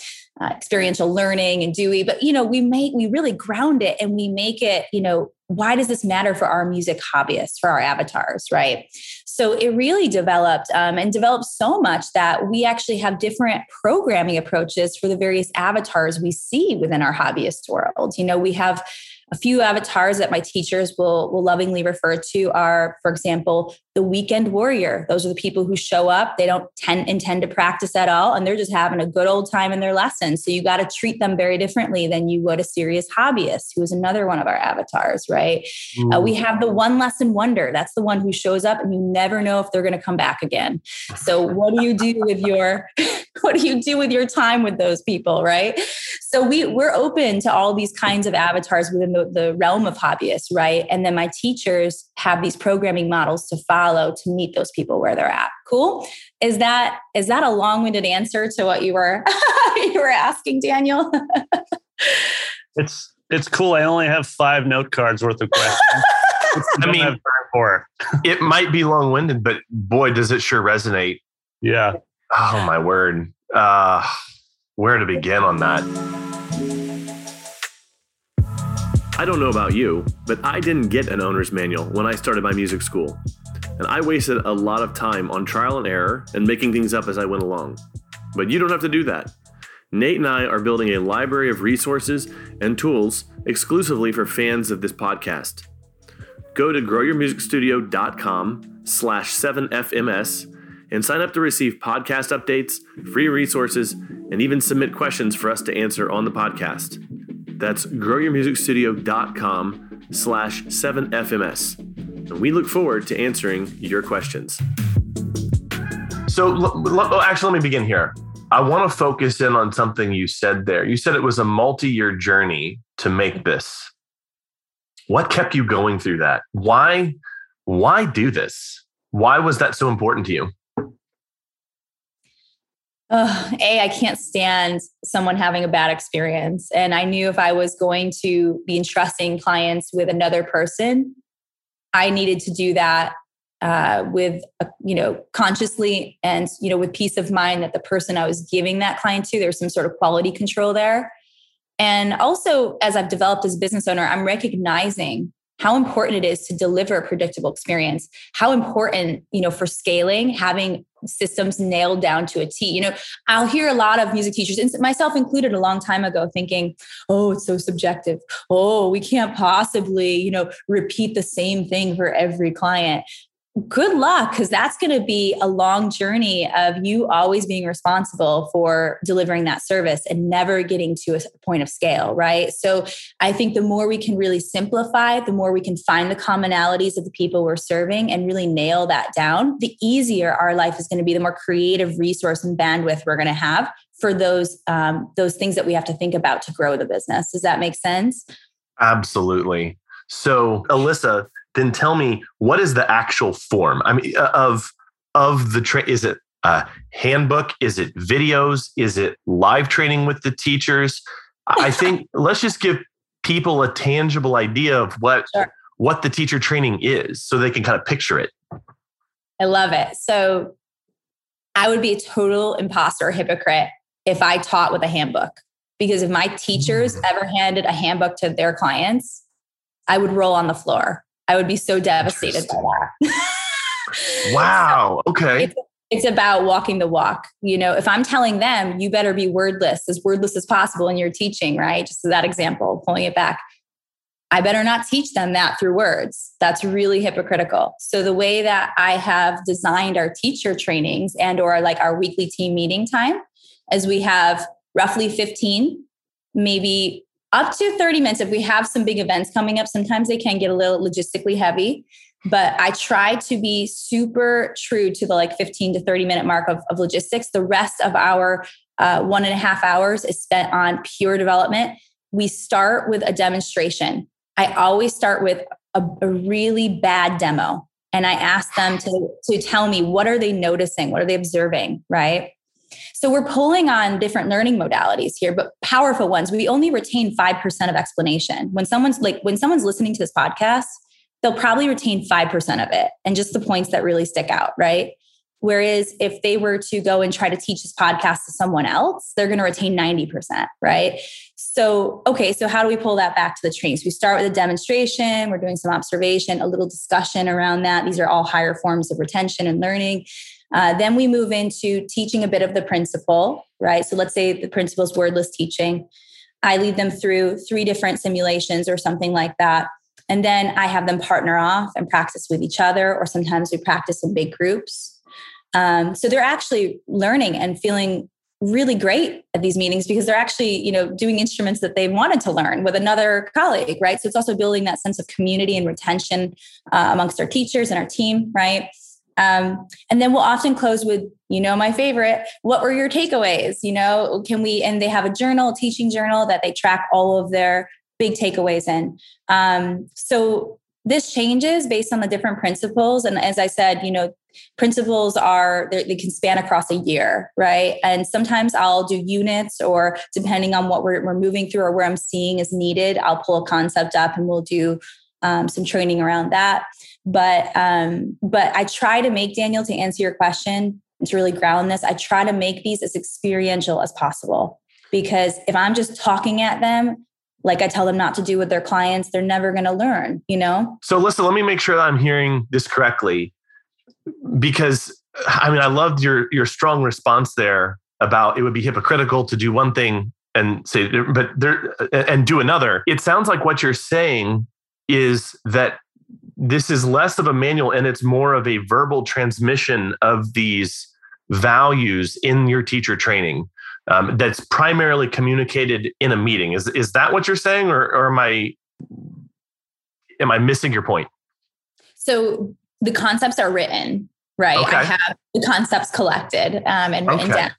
uh, experiential learning and Dewey, but you know, we make we really ground it and we make it, you know, why does this matter for our music hobbyists, for our avatars, right? So it really developed um, and developed so much that we actually have different programming approaches for the various avatars we see within our hobbyist world. You know, we have a few avatars that my teachers will, will lovingly refer to are, for example, the weekend warrior. Those are the people who show up. They don't tend, intend to practice at all, and they're just having a good old time in their lessons. So you got to treat them very differently than you would a serious hobbyist, who is another one of our avatars, right? Uh, we have the one lesson wonder. That's the one who shows up, and you never know if they're going to come back again. So what do you do with your <laughs> what do you do with your time with those people, right? So we we're open to all these kinds of avatars within the, the realm of hobbyists, right? And then my teachers have these programming models to follow to meet those people where they're at. Cool. Is that is that a long-winded answer to what you were <laughs> you were asking, Daniel? <laughs> it's it's cool. I only have five note cards worth of questions. <laughs> I mean, it might be long-winded, but boy, does it sure resonate. Yeah. Oh my word. Uh, where to begin on that? I don't know about you, but I didn't get an owner's manual when I started my music school. And I wasted a lot of time on trial and error and making things up as I went along. But you don't have to do that. Nate and I are building a library of resources and tools exclusively for fans of this podcast. Go to growyourmusicstudio.com slash 7fms and sign up to receive podcast updates, free resources, and even submit questions for us to answer on the podcast. That's growyourmusicstudio.com slash 7fms. And we look forward to answering your questions. So, l- l- oh, actually, let me begin here. I want to focus in on something you said there. You said it was a multi year journey to make this. What kept you going through that? Why? Why do this? Why was that so important to you? Uh, a i can't stand someone having a bad experience. And i knew if i was going to be entrusting clients with another person i needed to do that uh, with uh, you know consciously and you know with peace of mind that the person i was giving that client to there's some sort of quality control there. And also as i've developed as a business owner i'm recognizing how important it is to deliver a predictable experience how important you know for scaling having systems nailed down to a t. You know i'll hear a lot of music teachers myself included a long time ago thinking oh it's so subjective. Oh we can't possibly you know repeat the same thing for every client good luck because that's going to be a long journey of you always being responsible for delivering that service and never getting to a point of scale right? So i think the more we can really simplify the more we can find the commonalities of the people we're serving and really nail that down the easier our life is going to be the more creative resource and bandwidth we're going to have for those um, those things that we have to think about to grow the business. Does that make sense? Absolutely. So alyssa then tell me what is the actual form? I mean, uh, of of the train. Is it a handbook? Is it videos? Is it live training with the teachers? I think <laughs> let's just give people a tangible idea of what sure. what the teacher training is so they can kind of picture it. I love it. So I would be a total imposter hypocrite if I taught with a handbook. Because if my teachers mm. ever handed a handbook to their clients, I would roll on the floor. I would be so devastated <laughs> wow. Okay. It's, it's, about walking the walk. You know, if I'm telling them, you better be wordless, as wordless as possible in your teaching, right? Just that example, pulling it back. I better not teach them that through words. That's really hypocritical. So the way that I have designed our teacher trainings and or like our weekly team meeting time is we have roughly 15, maybe up to 30 minutes. If we have some big events coming up, sometimes they can get a little logistically heavy. But I try to be super true to the like 15 to 30 minute mark of, of logistics. The rest of our uh, one and a half hours is spent on pure development. We start with a demonstration. I always start with a, a really bad demo and I ask them to, to tell me what are they noticing? What are they observing? Right. So we're pulling on different learning modalities here, but powerful ones. We only retain 5% of explanation. When someone's like, when someone's listening to this podcast, they'll probably retain 5% of it and just the points that really stick out, right? Whereas if they were to go and try to teach this podcast to someone else, they're going to retain 90%, right? So, okay, so how do we pull that back to the trainings? We start with a demonstration, we're doing some observation, a little discussion around that. These are all higher forms of retention and learning. Uh, then we move into teaching a bit of the principle, right? So let's say the principle is wordless teaching. I lead them through three different simulations or something like that. And then I have them partner off and practice with each other, or sometimes we practice in big groups. Um, so they're actually learning and feeling really great at these meetings because they're actually you know doing instruments that they wanted to learn with another colleague right so it's also building that sense of community and retention uh, amongst our teachers and our team right um, and then we'll often close with, you know, my favorite, what were your takeaways? You know, can we, and they have a journal, a teaching journal that they track all of their big takeaways in. Um, so this changes based on the different principles. And as I said, you know, principles are they can span across a year right and sometimes i'll do units or depending on what we're, we're moving through or where i'm seeing is needed i'll pull a concept up and we'll do um, some training around that. But um, but I try to make Daniel to answer your question and to really ground this. I try to make these as experiential as possible because if I'm just talking at them, like I tell them not to do with their clients, they're never going to learn. You know. So listen, let me make sure that I'm hearing this correctly, because I mean I loved your your strong response there about it would be hypocritical to do one thing and say but there and do another it sounds like what you're saying is that this is less of a manual and it's more of a verbal transmission of these values in your teacher training um, that's primarily communicated in a meeting. Is is that what you're saying, or, or am I am I missing your point? So the concepts are written, right? Okay. I have the concepts collected um, and written okay. down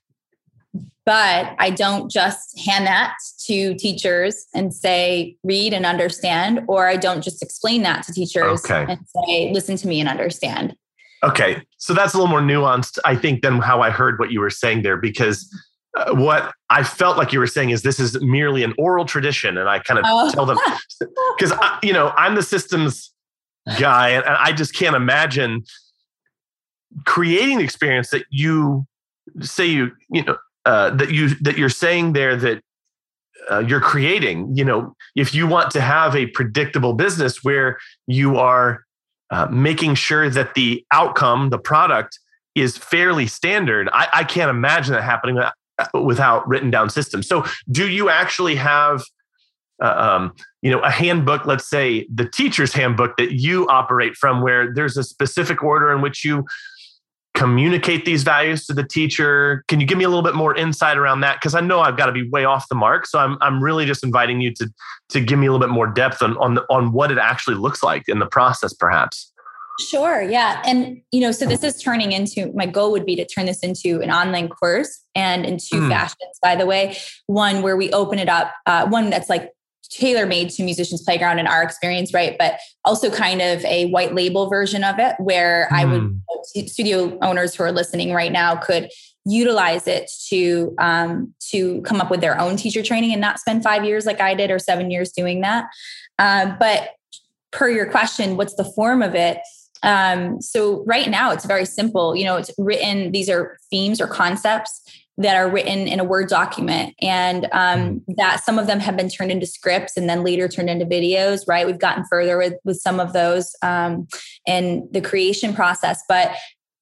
but I don't just hand that to teachers and say, read and understand, or I don't just explain that to teachers okay. and say, listen to me and understand. Okay. So that's a little more nuanced, I think, than how I heard what you were saying there, because uh, what I felt like you were saying is this is merely an oral tradition. And I kind of oh. tell them, <laughs> because, you know, I'm the systems guy, and I just can't imagine creating the experience that you say you, you know, uh, that you that you're saying there that uh, you're creating. You know, if you want to have a predictable business where you are uh, making sure that the outcome, the product, is fairly standard, I, I can't imagine that happening uh, without written down systems. So, do you actually have uh, um, you know, a handbook, let's say the teacher's handbook that you operate from, where there's a specific order in which you communicate these values to the teacher? Can you give me a little bit more insight around that? Because I know I've got to be way off the mark. So I'm I'm really just inviting you to to give me a little bit more depth on on, the, on what it actually looks like in the process, perhaps. Sure. Yeah. And, you know, so this is turning into my goal would be to turn this into an online course and in two mm. fashions, by the way. One where we open it up, uh, one that's like tailor made to Musicians Playground in our experience, right? But also kind of a white label version of it where mm. I would, hmm. studio owners who are listening right now could utilize it to um, to come up with their own teacher training and not spend five years like I did or seven years doing that. Uh, but per your question, what's the form of it? Um, so right now it's very simple. You know, it's written. These are themes or concepts that are written in a Word document, and um, mm-hmm. that some of them have been turned into scripts and then later turned into videos. Right, we've gotten further with with some of those um, in the creation process, but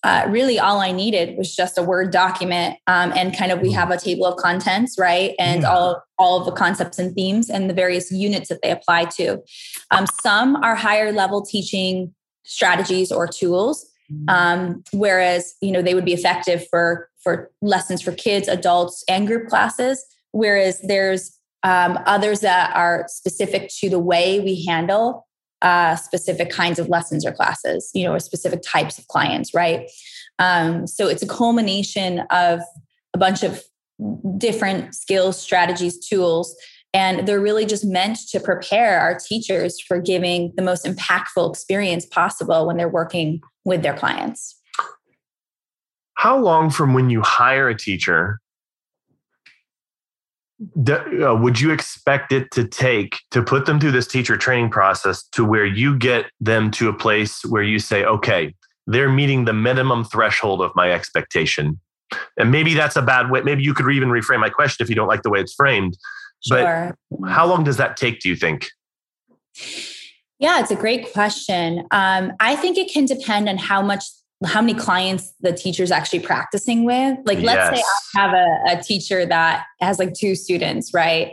uh, really all I needed was just a Word document, um, and kind of we mm-hmm. have a table of contents, right, and yeah. all all of the concepts and themes and the various units that they apply to. Um, some are higher level teaching strategies or tools, mm-hmm. um, whereas you know they would be effective for for lessons for kids, adults, and group classes. Whereas there's um, others that are specific to the way we handle uh, specific kinds of lessons or classes, you know, or specific types of clients, right? Um, so it's a culmination of a bunch of different skills, strategies, tools, and they're really just meant to prepare our teachers for giving the most impactful experience possible when they're working with their clients. How long from when you hire a teacher uh, would you expect it to take to put them through this teacher training process to where you get them to a place where you say, okay, they're meeting the minimum threshold of my expectation? And maybe that's a bad way. Maybe you could even reframe my question if you don't like the way it's framed. Sure. But how long does that take, do you think? Yeah, it's a great question. Um, I think it can depend on how much how many clients the teacher's actually practicing with. Like, let's say I have a, a teacher that has like two students, right?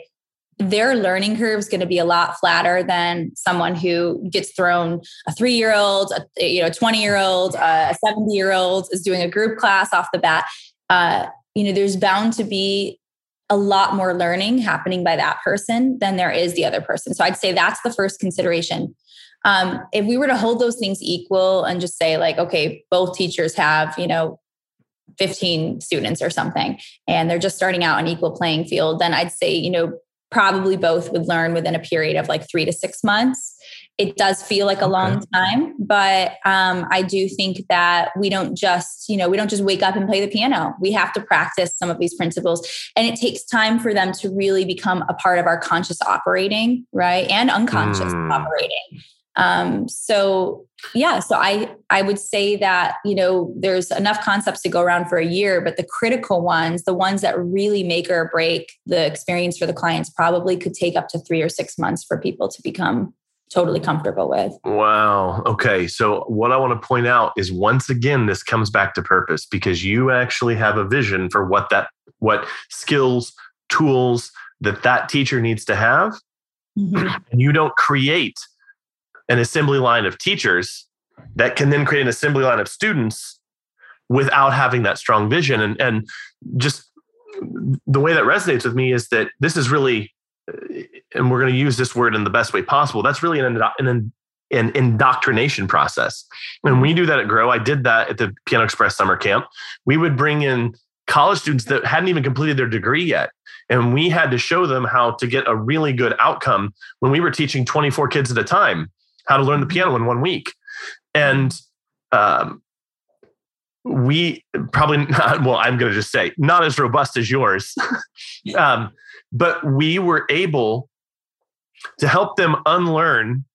Their learning curve is going to be a lot flatter than someone who gets thrown a three year old, a you know, 20 year old, a 70 year old is doing a group class off the bat. Uh, you know, there's bound to be a lot more learning happening by that person than there is the other person. So I'd say that's the first consideration. Um, if we were to hold those things equal and just say, like, okay, both teachers have, you know, 15 students or something, and they're just starting out on equal playing field, then I'd say, you know, probably both would learn within a period of like three to six months. It does feel like a okay. long time, but um, I do think that we don't just, you know, we don't just wake up and play the piano. We have to practice some of these principles, and it takes time for them to really become a part of our conscious operating, right, and unconscious mm. operating um, so yeah so i i would say that you know there's enough concepts to go around for a year but the critical ones the ones that really make or break the experience for the clients probably could take up to three or six months for people to become totally comfortable with. Wow. Okay. So what i want to point out is once again this comes back to purpose because you actually have a vision for what that what skills tools that that teacher needs to have. Mm-hmm. and you don't create an assembly line of teachers that can then create an assembly line of students without having that strong vision. And and just the way that resonates with me is that this is really and we're going to use this word in the best way possible that's really an, an, an indoctrination process. And we do that at grow i did that at the piano express summer camp. We would bring in college students that hadn't even completed their degree yet and we had to show them how to get a really good outcome when we were teaching 24 kids at a time how to learn the piano in one week. And um, we probably <laughs> not, well, I'm going to just say, not as robust as yours. <laughs> um, but we were able to help them unlearn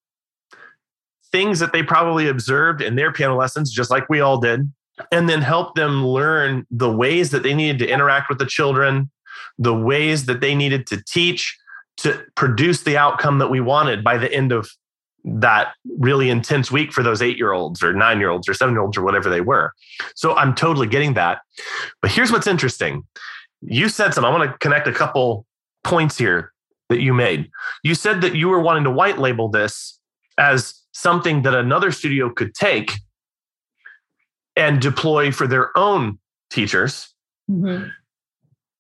things that they probably observed in their piano lessons, just like we all did, and then help them learn the ways that they needed to interact with the children, the ways that they needed to teach to produce the outcome that we wanted by the end of that really intense week for those eight year olds or nine year olds or seven year olds or whatever they were. So I'm totally getting that. But here's what's interesting. You said some, I want to connect a couple points here that you made. You said that you were wanting to white label this as something that another studio could take and deploy for their own teachers. Mm-hmm.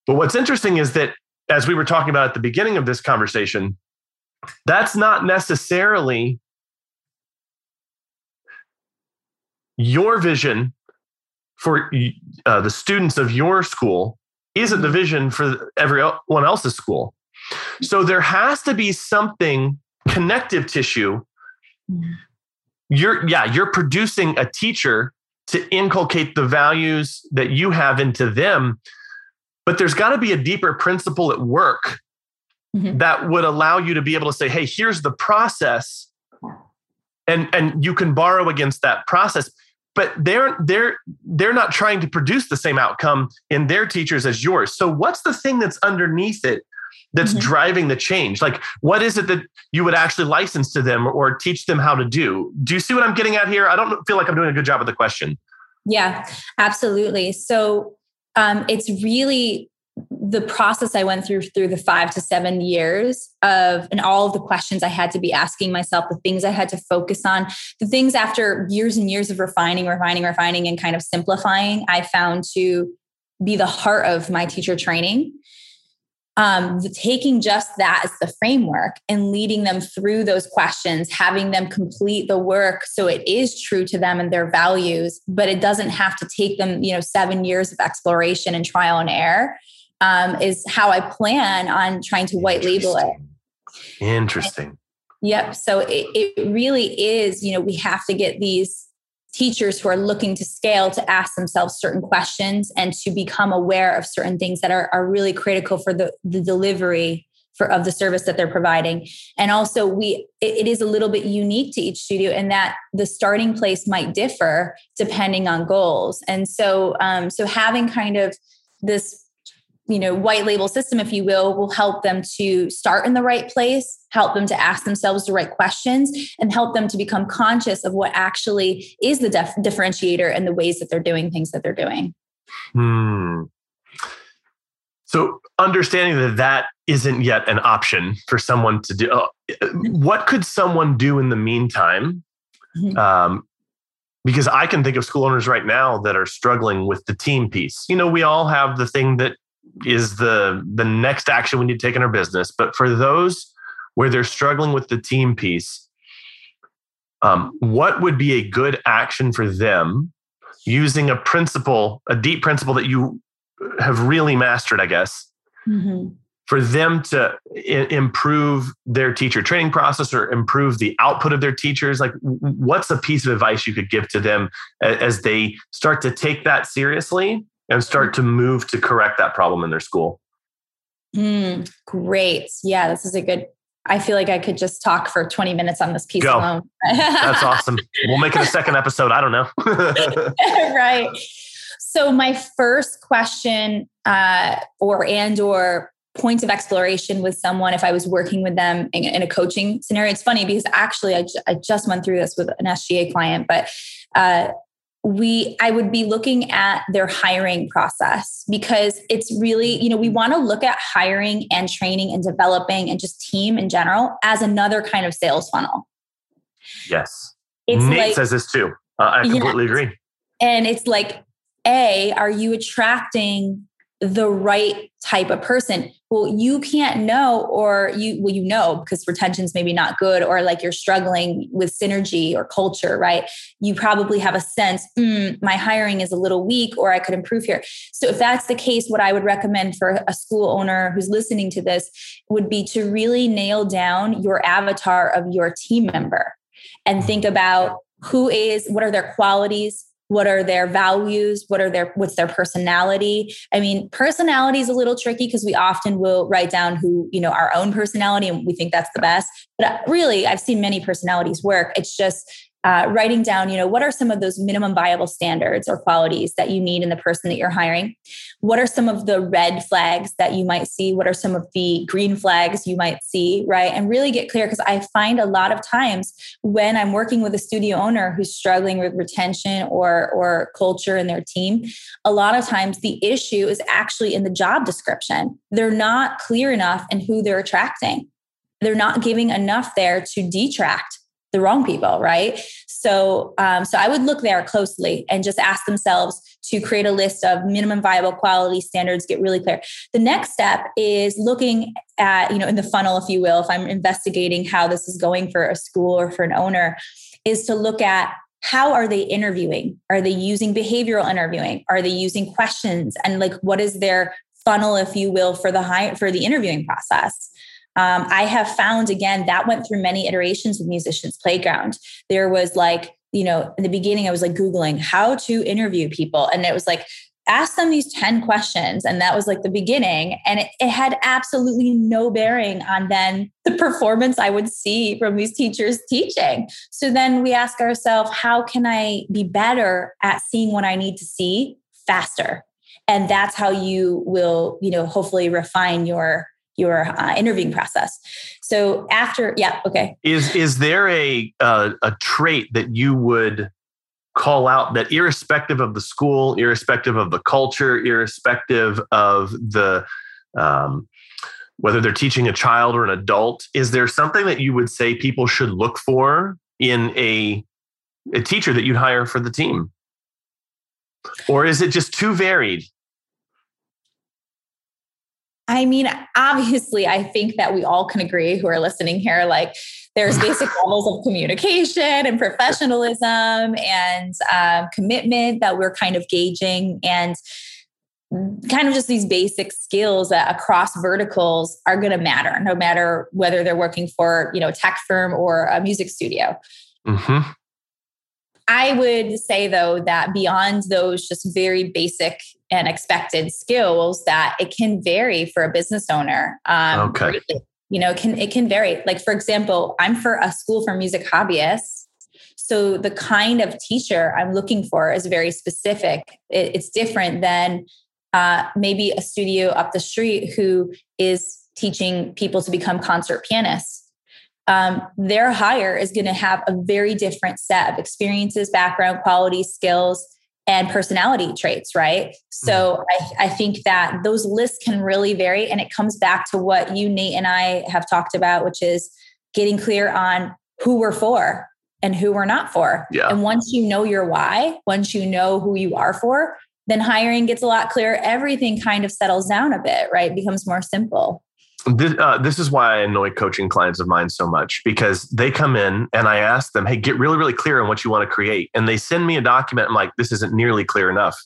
But what's interesting is that, as we were talking about at the beginning of this conversation, that's not necessarily your vision for uh, the students of your school isn't the vision for everyone else's school So there has to be something connective tissue. Mm-hmm. You're, yeah, you're producing a teacher to inculcate the values that you have into them. But there's got to be a deeper principle at work mm-hmm. that would allow you to be able to say, hey, here's the process. And, and you can borrow against that process but they're they're they're not trying to produce the same outcome in their teachers as yours. So what's the thing that's underneath it that's mm-hmm. driving the change? Like what is it that you would actually license to them or teach them how to do? Do you see what i'm getting at here? I don't feel like i'm doing a good job of the question. Yeah absolutely. So um, it's really the process I went through through the five to seven years of and all of the questions I had to be asking myself, the things I had to focus on, the things after years and years of refining, refining, refining, and kind of simplifying, I found to be the heart of my teacher training. Um, taking just that as the framework and leading them through those questions, having them complete the work so it is true to them and their values, but it doesn't have to take them, you know, seven years of exploration and trial and error um, is how I plan on trying to white label it. Interesting. yep. So it, it really is, you know, we have to get these teachers who are looking to scale to ask themselves certain questions and to become aware of certain things that are, are really critical for the, the delivery for of the service that they're providing and also we it, it is a little bit unique to each studio in that the starting place might differ depending on goals and so um, so having kind of this you know white label system if you will will help them to start in the right place help them to ask themselves the right questions and help them to become conscious of what actually is the def- differentiator and the ways that they're doing things that they're doing hmm. so understanding that that isn't yet an option for someone to do uh, what could someone do in the meantime mm-hmm. um, because I can think of school owners right now that are struggling with the team piece. You know, we all have the thing that is the the next action we need to take in our business. But for those where they're struggling with the team piece, um, what would be a good action for them using a principle, a deep principle that you have really mastered, I guess, mm-hmm. for them to I- improve their teacher training process or improve the output of their teachers? Like, what's a piece of advice you could give to them as they start to take that seriously and start to move to correct that problem in their school. Mm, great. Yeah, this is a good. I feel like I could just talk for 20 minutes on this piece Go. alone. <laughs> That's awesome. We'll make it a <laughs> second episode. I don't know. <laughs> right. So my first question uh, or and or points of exploration with someone if I was working with them in, in a coaching scenario. It's funny because actually I, I just went through this with an SGA client, but uh, we i would be looking at their hiring process because it's really you know we want to look at hiring and training and developing and just team in general as another kind of sales funnel. Yes. It's nate like, says this too. Uh, i completely agree. And it's like a are you attracting the right type of person. Well you can't know or you well you know because retention's maybe not good or like you're struggling with synergy or culture right? You probably have a sense mm, my hiring is a little weak or i could improve here. So if that's the case what i would recommend for a school owner who's listening to this would be to really nail down your avatar of your team member and think about who is what are their qualities what are their values? What are their what's their personality? I mean personality is a little tricky because we often will write down who you know our own personality and we think that's the best. But uh, really i've seen many personalities work. It's just uh, writing down, you know, what are some of those minimum viable standards or qualities that you need in the person that you're hiring? What are some of the red flags that you might see? What are some of the green flags you might see? Right. And really get clear because I find a lot of times when I'm working with a studio owner who's struggling with retention or, or culture in their team, a lot of times the issue is actually in the job description. They're not clear enough in who they're attracting. They're not giving enough there to detract the wrong people, right? So, um, so I would look there closely and just ask themselves to create a list of minimum viable quality standards. Get really clear. The next step is looking at, you know, in the funnel, if you will, if I'm investigating how this is going for a school or for an owner, is to look at how are they interviewing? Are they using behavioral interviewing? Are they using questions? And like, what is their funnel, if you will, for the high for the interviewing process. Um, I have found again that went through many iterations with Musicians Playground. There was like, you know, in the beginning, I was like Googling how to interview people. And it was like, ask them these 10 questions. And that was like the beginning. And it, it had absolutely no bearing on then the performance I would see from these teachers teaching. So then we ask ourselves, how can I be better at seeing what I need to see faster? And that's how you will, you know, hopefully refine your your uh, interviewing process. So after, yeah, okay. Is is there a a trait that you would call out that irrespective of the school, irrespective of the culture, irrespective of the um, whether they're teaching a child or an adult, is there something that you would say people should look for in a a teacher that you'd hire for the team? Or is it just too varied? I mean, obviously, I think that we all can agree who are listening here, like there's basic <laughs> levels of communication and professionalism and um, commitment that we're kind of gauging and kind of just these basic skills that across verticals are going to matter no matter whether they're working for you know a tech firm or a music studio mm-hmm. I would say though that beyond those just very basic and expected skills that it can vary for a business owner um, okay. You know, can it can vary. Like for example, I'm for a school for music hobbyists. So the kind of teacher I'm looking for is very specific. It, it's different than uh, maybe a studio up the street who is teaching people to become concert pianists. Um, their hire is going to have a very different set of experiences, background, quality, skills, and personality traits, right? So mm-hmm. I, I, think that those lists can really vary. And it comes back to what you, Nate, and I have talked about, which is getting clear on who we're for and who we're not for. Yeah. And once you know your why, once you know who you are for, then hiring gets a lot clearer. Everything kind of settles down a bit, right? becomes more simple this, uh, this is why I annoy coaching clients of mine so much because they come in and I ask them, hey, get really, really clear on what you want to create. And they send me a document. I'm like, this isn't nearly clear enough.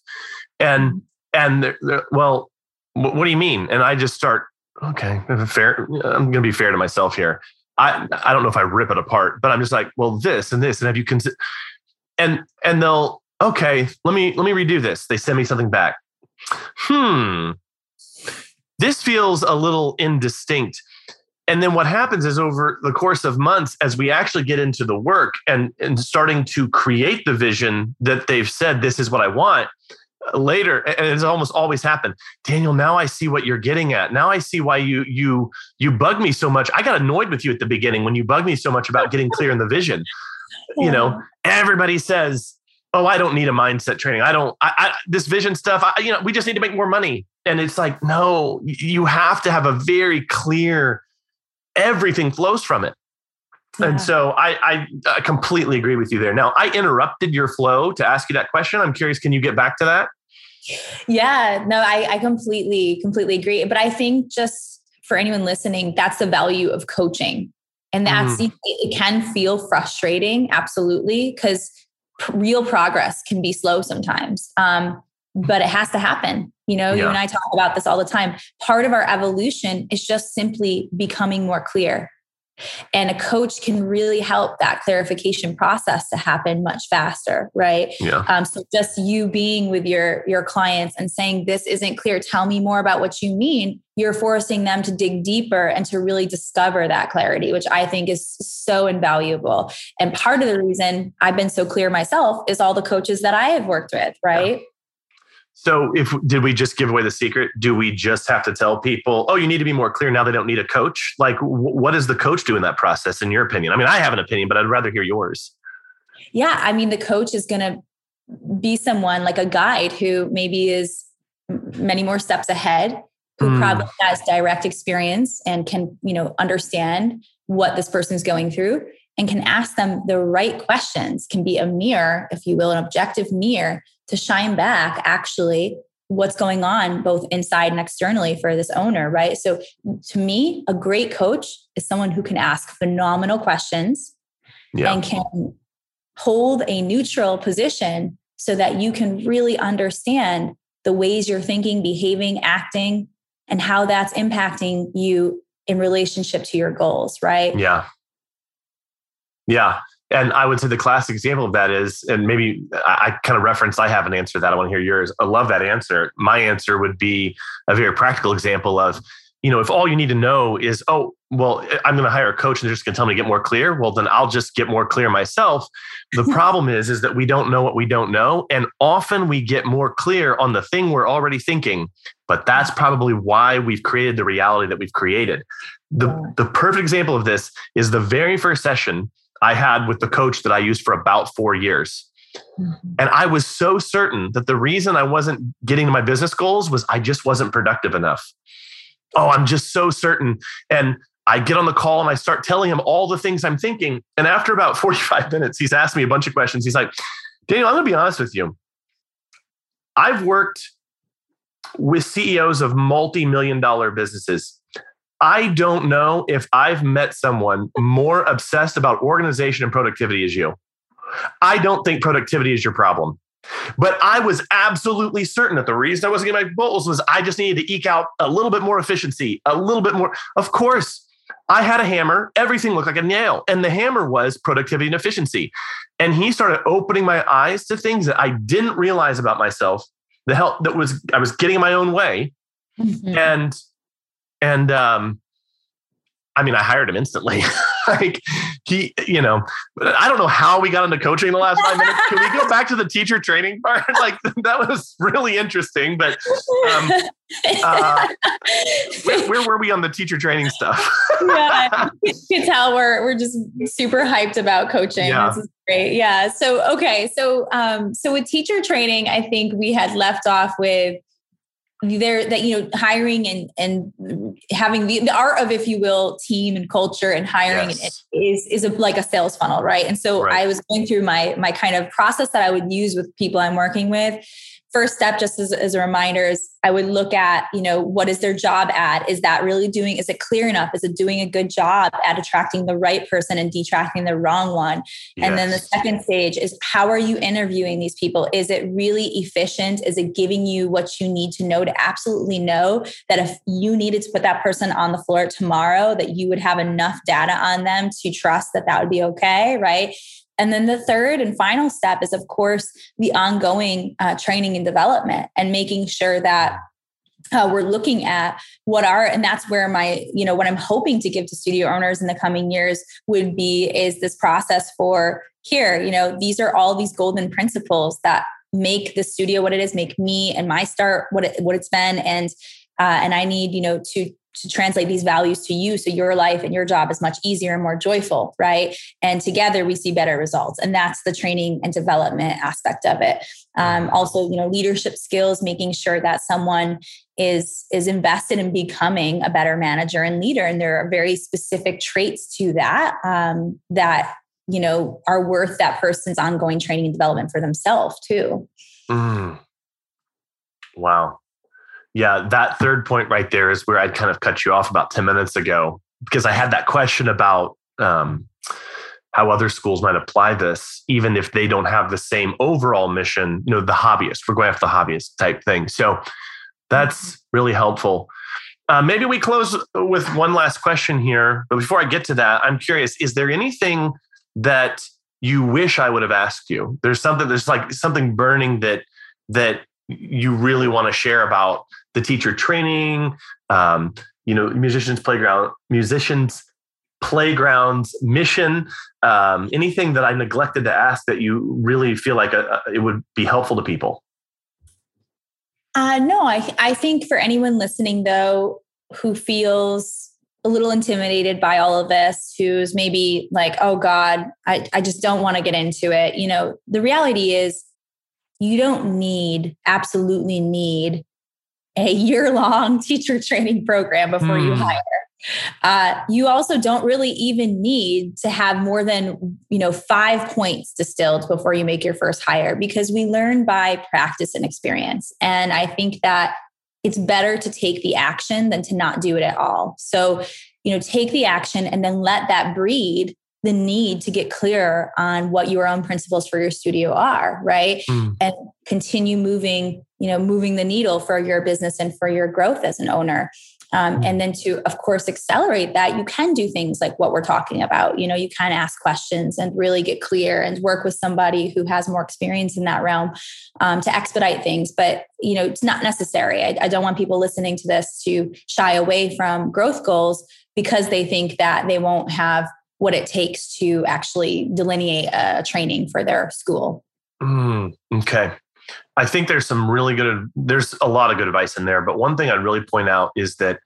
And, and they're, they're, well, what do you mean? And I just start, okay, fair. I'm going to be fair to myself here. I, I don't know if I rip it apart, but I'm just like, well, this and this. And have you considered, and, and they'll, okay, let me, let me redo this. They send me something back. Hmm this feels a little indistinct. And then what happens is over the course of months, as we actually get into the work and, and starting to create the vision that they've said, this is what I want, later and it's almost always happened. Daniel now i see what you're getting at. Now i see why you you you bug me so much. I got annoyed with you at the beginning when you bug me so much about getting clear in the vision. You know everybody says oh i don't need a mindset training i don't I, I this vision stuff I, you know we just need to make more money and it's like, no, you have to have a very clear, everything flows from it. Yeah. And so I, I, I completely agree with you there. Now, I interrupted your flow to ask you that question. I'm curious, can you get back to that? Yeah, no, I, I completely, completely agree. But I think just for anyone listening, that's the value of coaching. And that's, mm. it can feel frustrating, absolutely, because real progress can be slow sometimes. Um, but it has to happen. You know, yeah. you and I talk about this all the time. Part of our evolution is just simply becoming more clear. And a coach can really help that clarification process to happen much faster, right? Yeah. Um, so just you being with your your clients and saying this isn't clear, tell me more about what you mean. You're forcing them to dig deeper and to really discover that clarity, which I think is so invaluable. And part of the reason I've been so clear myself is all the coaches that I have worked with, right? Yeah so, if did we just give away the secret? Do we just have to tell people, "Oh, you need to be more clear now"? They don't need a coach. Like, w- what does the coach do in that process? In your opinion? I mean, I have an opinion, but I'd rather hear yours. Yeah, I mean, the coach is going to be someone like a guide who maybe is many more steps ahead, who mm. probably has direct experience and can, you know, understand what this person is going through and can ask them the right questions. Can be a mirror, if you will, an objective mirror to shine back actually what's going on both inside and externally for this owner, right? So to me, a great coach is someone who can ask phenomenal questions yeah. and can hold a neutral position so that you can really understand the ways you're thinking, behaving, acting, and how that's impacting you in relationship to your goals, right? Yeah. Yeah. And I would say the classic example of that is, and maybe I, kind of reference, I have an answer that I want to hear yours. I love that answer. My answer would be a very practical example of, you know, if all you need to know is, oh, well, I'm going to hire a coach and they're just going to tell me to get more clear. Well, then I'll just get more clear myself. The <laughs> problem is, is that we don't know what we don't know. And often we get more clear on the thing we're already thinking. But that's mm-hmm. probably why we've created the reality that we've created. The, the perfect example of this is the very first session I had with the coach that I used for about four years. Mm-hmm. And I was so certain that the reason I wasn't getting to my business goals was I just wasn't productive enough. Oh, I'm just so certain. And I get on the call and I start telling him all the things I'm thinking. And after about <laughs> 45 minutes, he's asked me a bunch of questions. He's like, Daniel, I'm going to be honest with you. I've worked with CEOs of multi million dollar businesses. I don't know if I've met someone more obsessed about organization and productivity as you. I don't think productivity is your problem. But I was absolutely certain that the reason I wasn't getting my goals was I just needed to eke out a little bit more efficiency, a little bit more. Of course, I had a hammer, everything looked like a nail. And the hammer was productivity and efficiency. And he started opening my eyes to things that I didn't realize about myself, the help that was I was getting in my own way. Mm-hmm. And and um I mean, I hired him instantly. <laughs> like he, you know, I don't know how we got into coaching in the last five minutes. Can we go back to the teacher training part? <laughs> like <laughs> that was really interesting. But um, uh, where, where, were we on the teacher training stuff? yeah, you can tell we're we're just super hyped about coaching. Yeah. This is great. Yeah. So okay. So um, so with teacher training, I think we had left off with there that you know hiring and and having the, the art of if you will team and culture and hiring yes. is is a, like a sales funnel right and so right. i was going through my my kind of process that i would use with people i'm working with first step just as, as, a reminder is i would look at you know what is their job at? Is that really doing is it clear enough? Is it doing a good job at attracting the right person and detracting the wrong one? Yes. and then the second stage is how are you interviewing these people? Is it really efficient? Is it giving you what you need to know to absolutely know that if you needed to put that person on the floor tomorrow that you would have enough data on them to trust that that would be okay right and then the third and final step is, of course, the ongoing uh, training and development and making sure that uh, we're looking at what are and that's where my you know what i'm hoping to give to studio owners in the coming years would be is this process for here. You know these are all these golden principles that make the studio what it is make me and my start what it, what it's been. And uh, and i need you know to to translate these values to you so your life and your job is much easier and more joyful right? And together we see better results. And that's the training and development aspect of it. Um, also you know leadership skills making sure that someone is is invested in becoming a better manager and leader. And there are very specific traits to that um, that you know are worth that person's ongoing training and development for themselves too. Mm. wow yeah, that third point right there is where I'd kind of cut you off about 10 minutes ago because I had that question about um, how other schools might apply this, even if they don't have the same overall mission, you know, the hobbyist, we're going after the hobbyist type thing. So that's mm-hmm. really helpful. Uh, maybe we close with one last question here. But before I get to that, I'm curious is there anything that you wish I would have asked you? There's something, there's like something burning that, that you really want to share about the teacher training, um, you know, musicians playground, musicians playgrounds mission, um, anything that I neglected to ask that you really feel like a, uh, a, uh, it would be helpful to people? Uh, no, I, I think for anyone listening though, who feels a little intimidated by all of this, who's maybe like, oh God, I, I just don't want to get into it. You know, the reality is you don't need, absolutely need a year long <laughs> teacher training program before mm. you hmm. hire. Uh, you also don't really even need to have more than you know five points distilled before you make your first hire because we learn by practice and experience and i think that it's better to take the action than to not do it at all so you know take the action and then let that breed the need to get clear on what your own principles for your studio are right? Mm. and continue moving you know moving the needle for your business and for your growth as an owner. Um, mm. and then to of course accelerate that you can do things like what we're talking about. You know you can ask questions and really get clear and work with somebody who has more experience in that realm um, to expedite things. But you know it's not necessary. I, I don't want people listening to this to shy away from growth goals because they think that they won't have what it takes to actually delineate a training for their school. Mm, okay. I think there's some really good, there's a lot of good advice in there. But one thing I'd really point out is that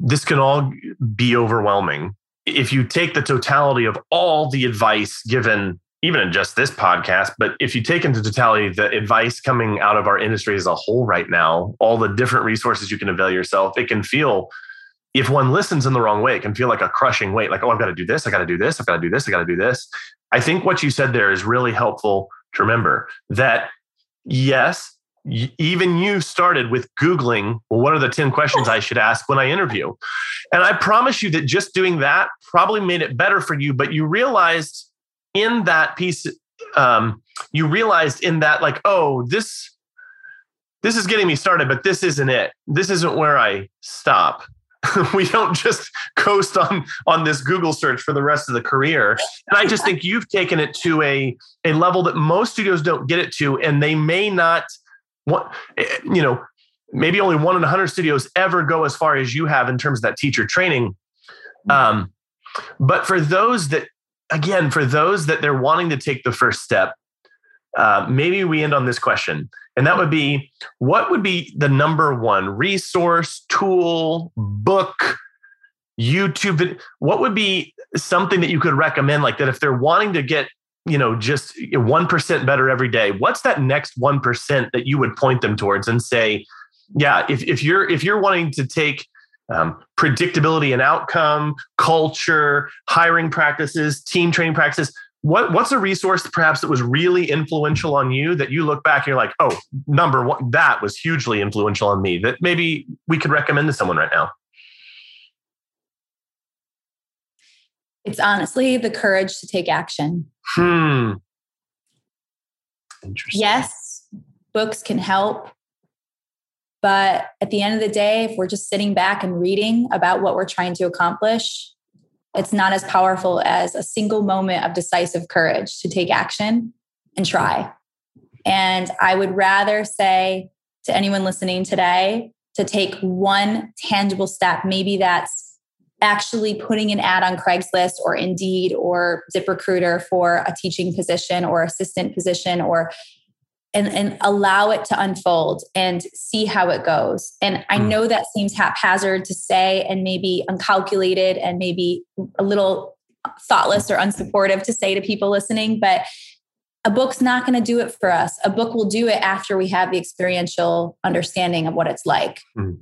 this can all be overwhelming. If you take the totality of all the advice given, even in just this podcast, but if you take into totality the advice coming out of our industry as a whole right now, all the different resources you can avail yourself, it can feel if one listens in the wrong way, it can feel like a crushing weight, like, oh, I've got to do this, I got to do this, I've got to do this, I got to do this. I think what you said there is really helpful to remember that yes, even you started with Googling, well, what are the 10 questions I should ask when I interview? And I promise you that just doing that probably made it better for you, but you realized in that piece, um, you realized in that, like, oh, this. This is getting me started, but this isn't it. This isn't where I stop. <laughs> we don't just coast on on this Google search for the rest of the career. And I just think you've taken it to a a level that most studios don't get it to, and they may not want you know maybe only one in a hundred studios ever go as far as you have in terms of that teacher training. Um, but for those that again, for those that they're wanting to take the first step, uh, maybe we end on this question. And that would be what would be the number one resource, tool, book, YouTube? What would be something that you could recommend like that if they're wanting to get, you know, just 1% better every day? What's that next 1% that you would point them towards and say, yeah, if, if you're if you're wanting to take um, predictability and outcome, culture, hiring practices, team training practices, what what's a resource perhaps that was really influential on you that you look back and you're like, oh, number one, that was hugely influential on me that maybe we could recommend to someone right now? It's honestly the courage to take action. Hmm. Interesting. Yes, books can help. But at the end of the day, if we're just sitting back and reading about what we're trying to accomplish, it's not as powerful as a single moment of decisive courage to take action and try. And I would rather say to anyone listening today to take one tangible step. Maybe that's actually putting an ad on Craigslist or Indeed or ZipRecruiter for a teaching position or assistant position or and, and allow it to unfold and see how it goes. And I hmm. know that seems haphazard to say and maybe uncalculated and maybe a little thoughtless or unsupportive to say to people listening, but a book's not going to do it for us. A book will do it after we have the experiential understanding of what it's like. Mm.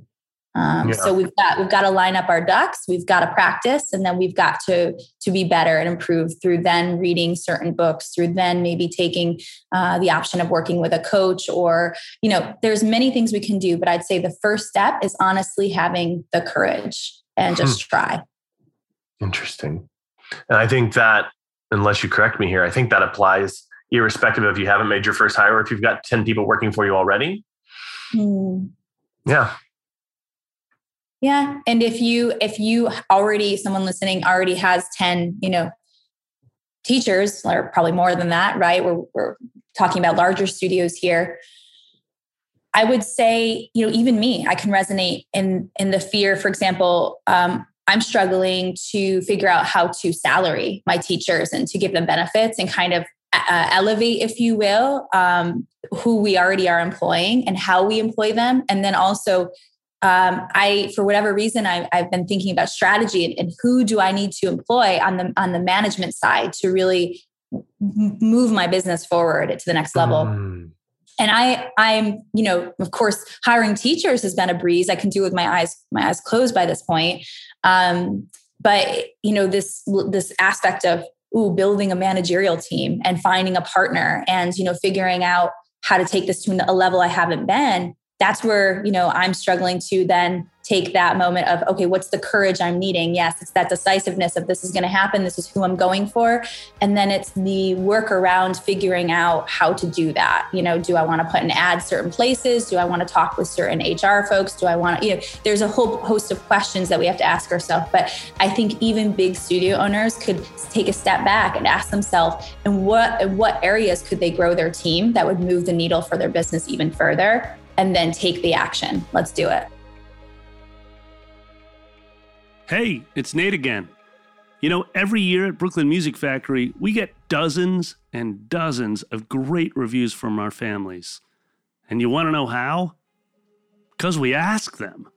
Um, yeah. So we've got we've got to line up our ducks. We've got to practice, and then we've got to to be better and improve through then reading certain books, through then maybe taking uh, the option of working with a coach, or you know, there's many things we can do. But I'd say the first step is honestly having the courage and just hmm. try. Interesting, and I think that unless you correct me here, I think that applies irrespective of if you haven't made your first hire or if you've got ten people working for you already. Mm. Yeah, yeah. And if you, if you already, someone listening already has 10, you know, teachers, or probably more than that, right? We're, we're talking about larger studios here. I would say, you know, even me, I can resonate in in the fear. For example, um, I'm struggling to figure out how to salary my teachers and to give them benefits and kind of uh, elevate, if you will, um, who we already are employing and how we employ them, and then also um, I, for whatever reason, I, have been thinking about strategy and, and, who do I need to employ on the on the management side to really move my business forward to the next level. Mm. And I, I'm, you know, of course, hiring teachers has been a breeze. I can do with my eyes my eyes closed by this point. Um, but you know, this this aspect of ooh, building a managerial team and finding a partner and you know, figuring out how to take this to a level I haven't been that's where you know i'm struggling to then take that moment of okay what's the courage i'm needing? Yes it's that decisiveness of this is going to happen this is who i'm going for. And then it's the work around figuring out how to do that. You know do i want to put an ad certain places? Do i want to talk with certain hr folks? Do i want to you know there's a whole host of questions that we have to ask ourselves. But i think even big studio owners could take a step back and ask themselves in what in what areas could they grow their team that would move the needle for their business even further and then take the action let's do it Hey, it's Nate again. You know, every year at Brooklyn Music Factory, we get dozens and dozens of great reviews from our families. And you want to know how? Because we ask them.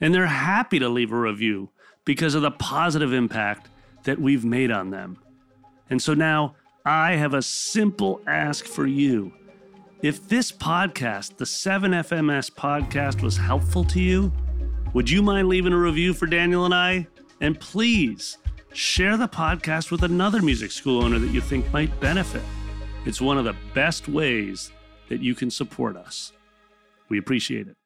And they're happy to leave a review because of the positive impact that we've made on them. And so now I have a simple ask for you. If this podcast, the 7FMS podcast, was helpful to you, would you mind leaving a review for Daniel and I? And please share the podcast with another music school owner that you think might benefit. It's one of the best ways that you can support us. We appreciate it.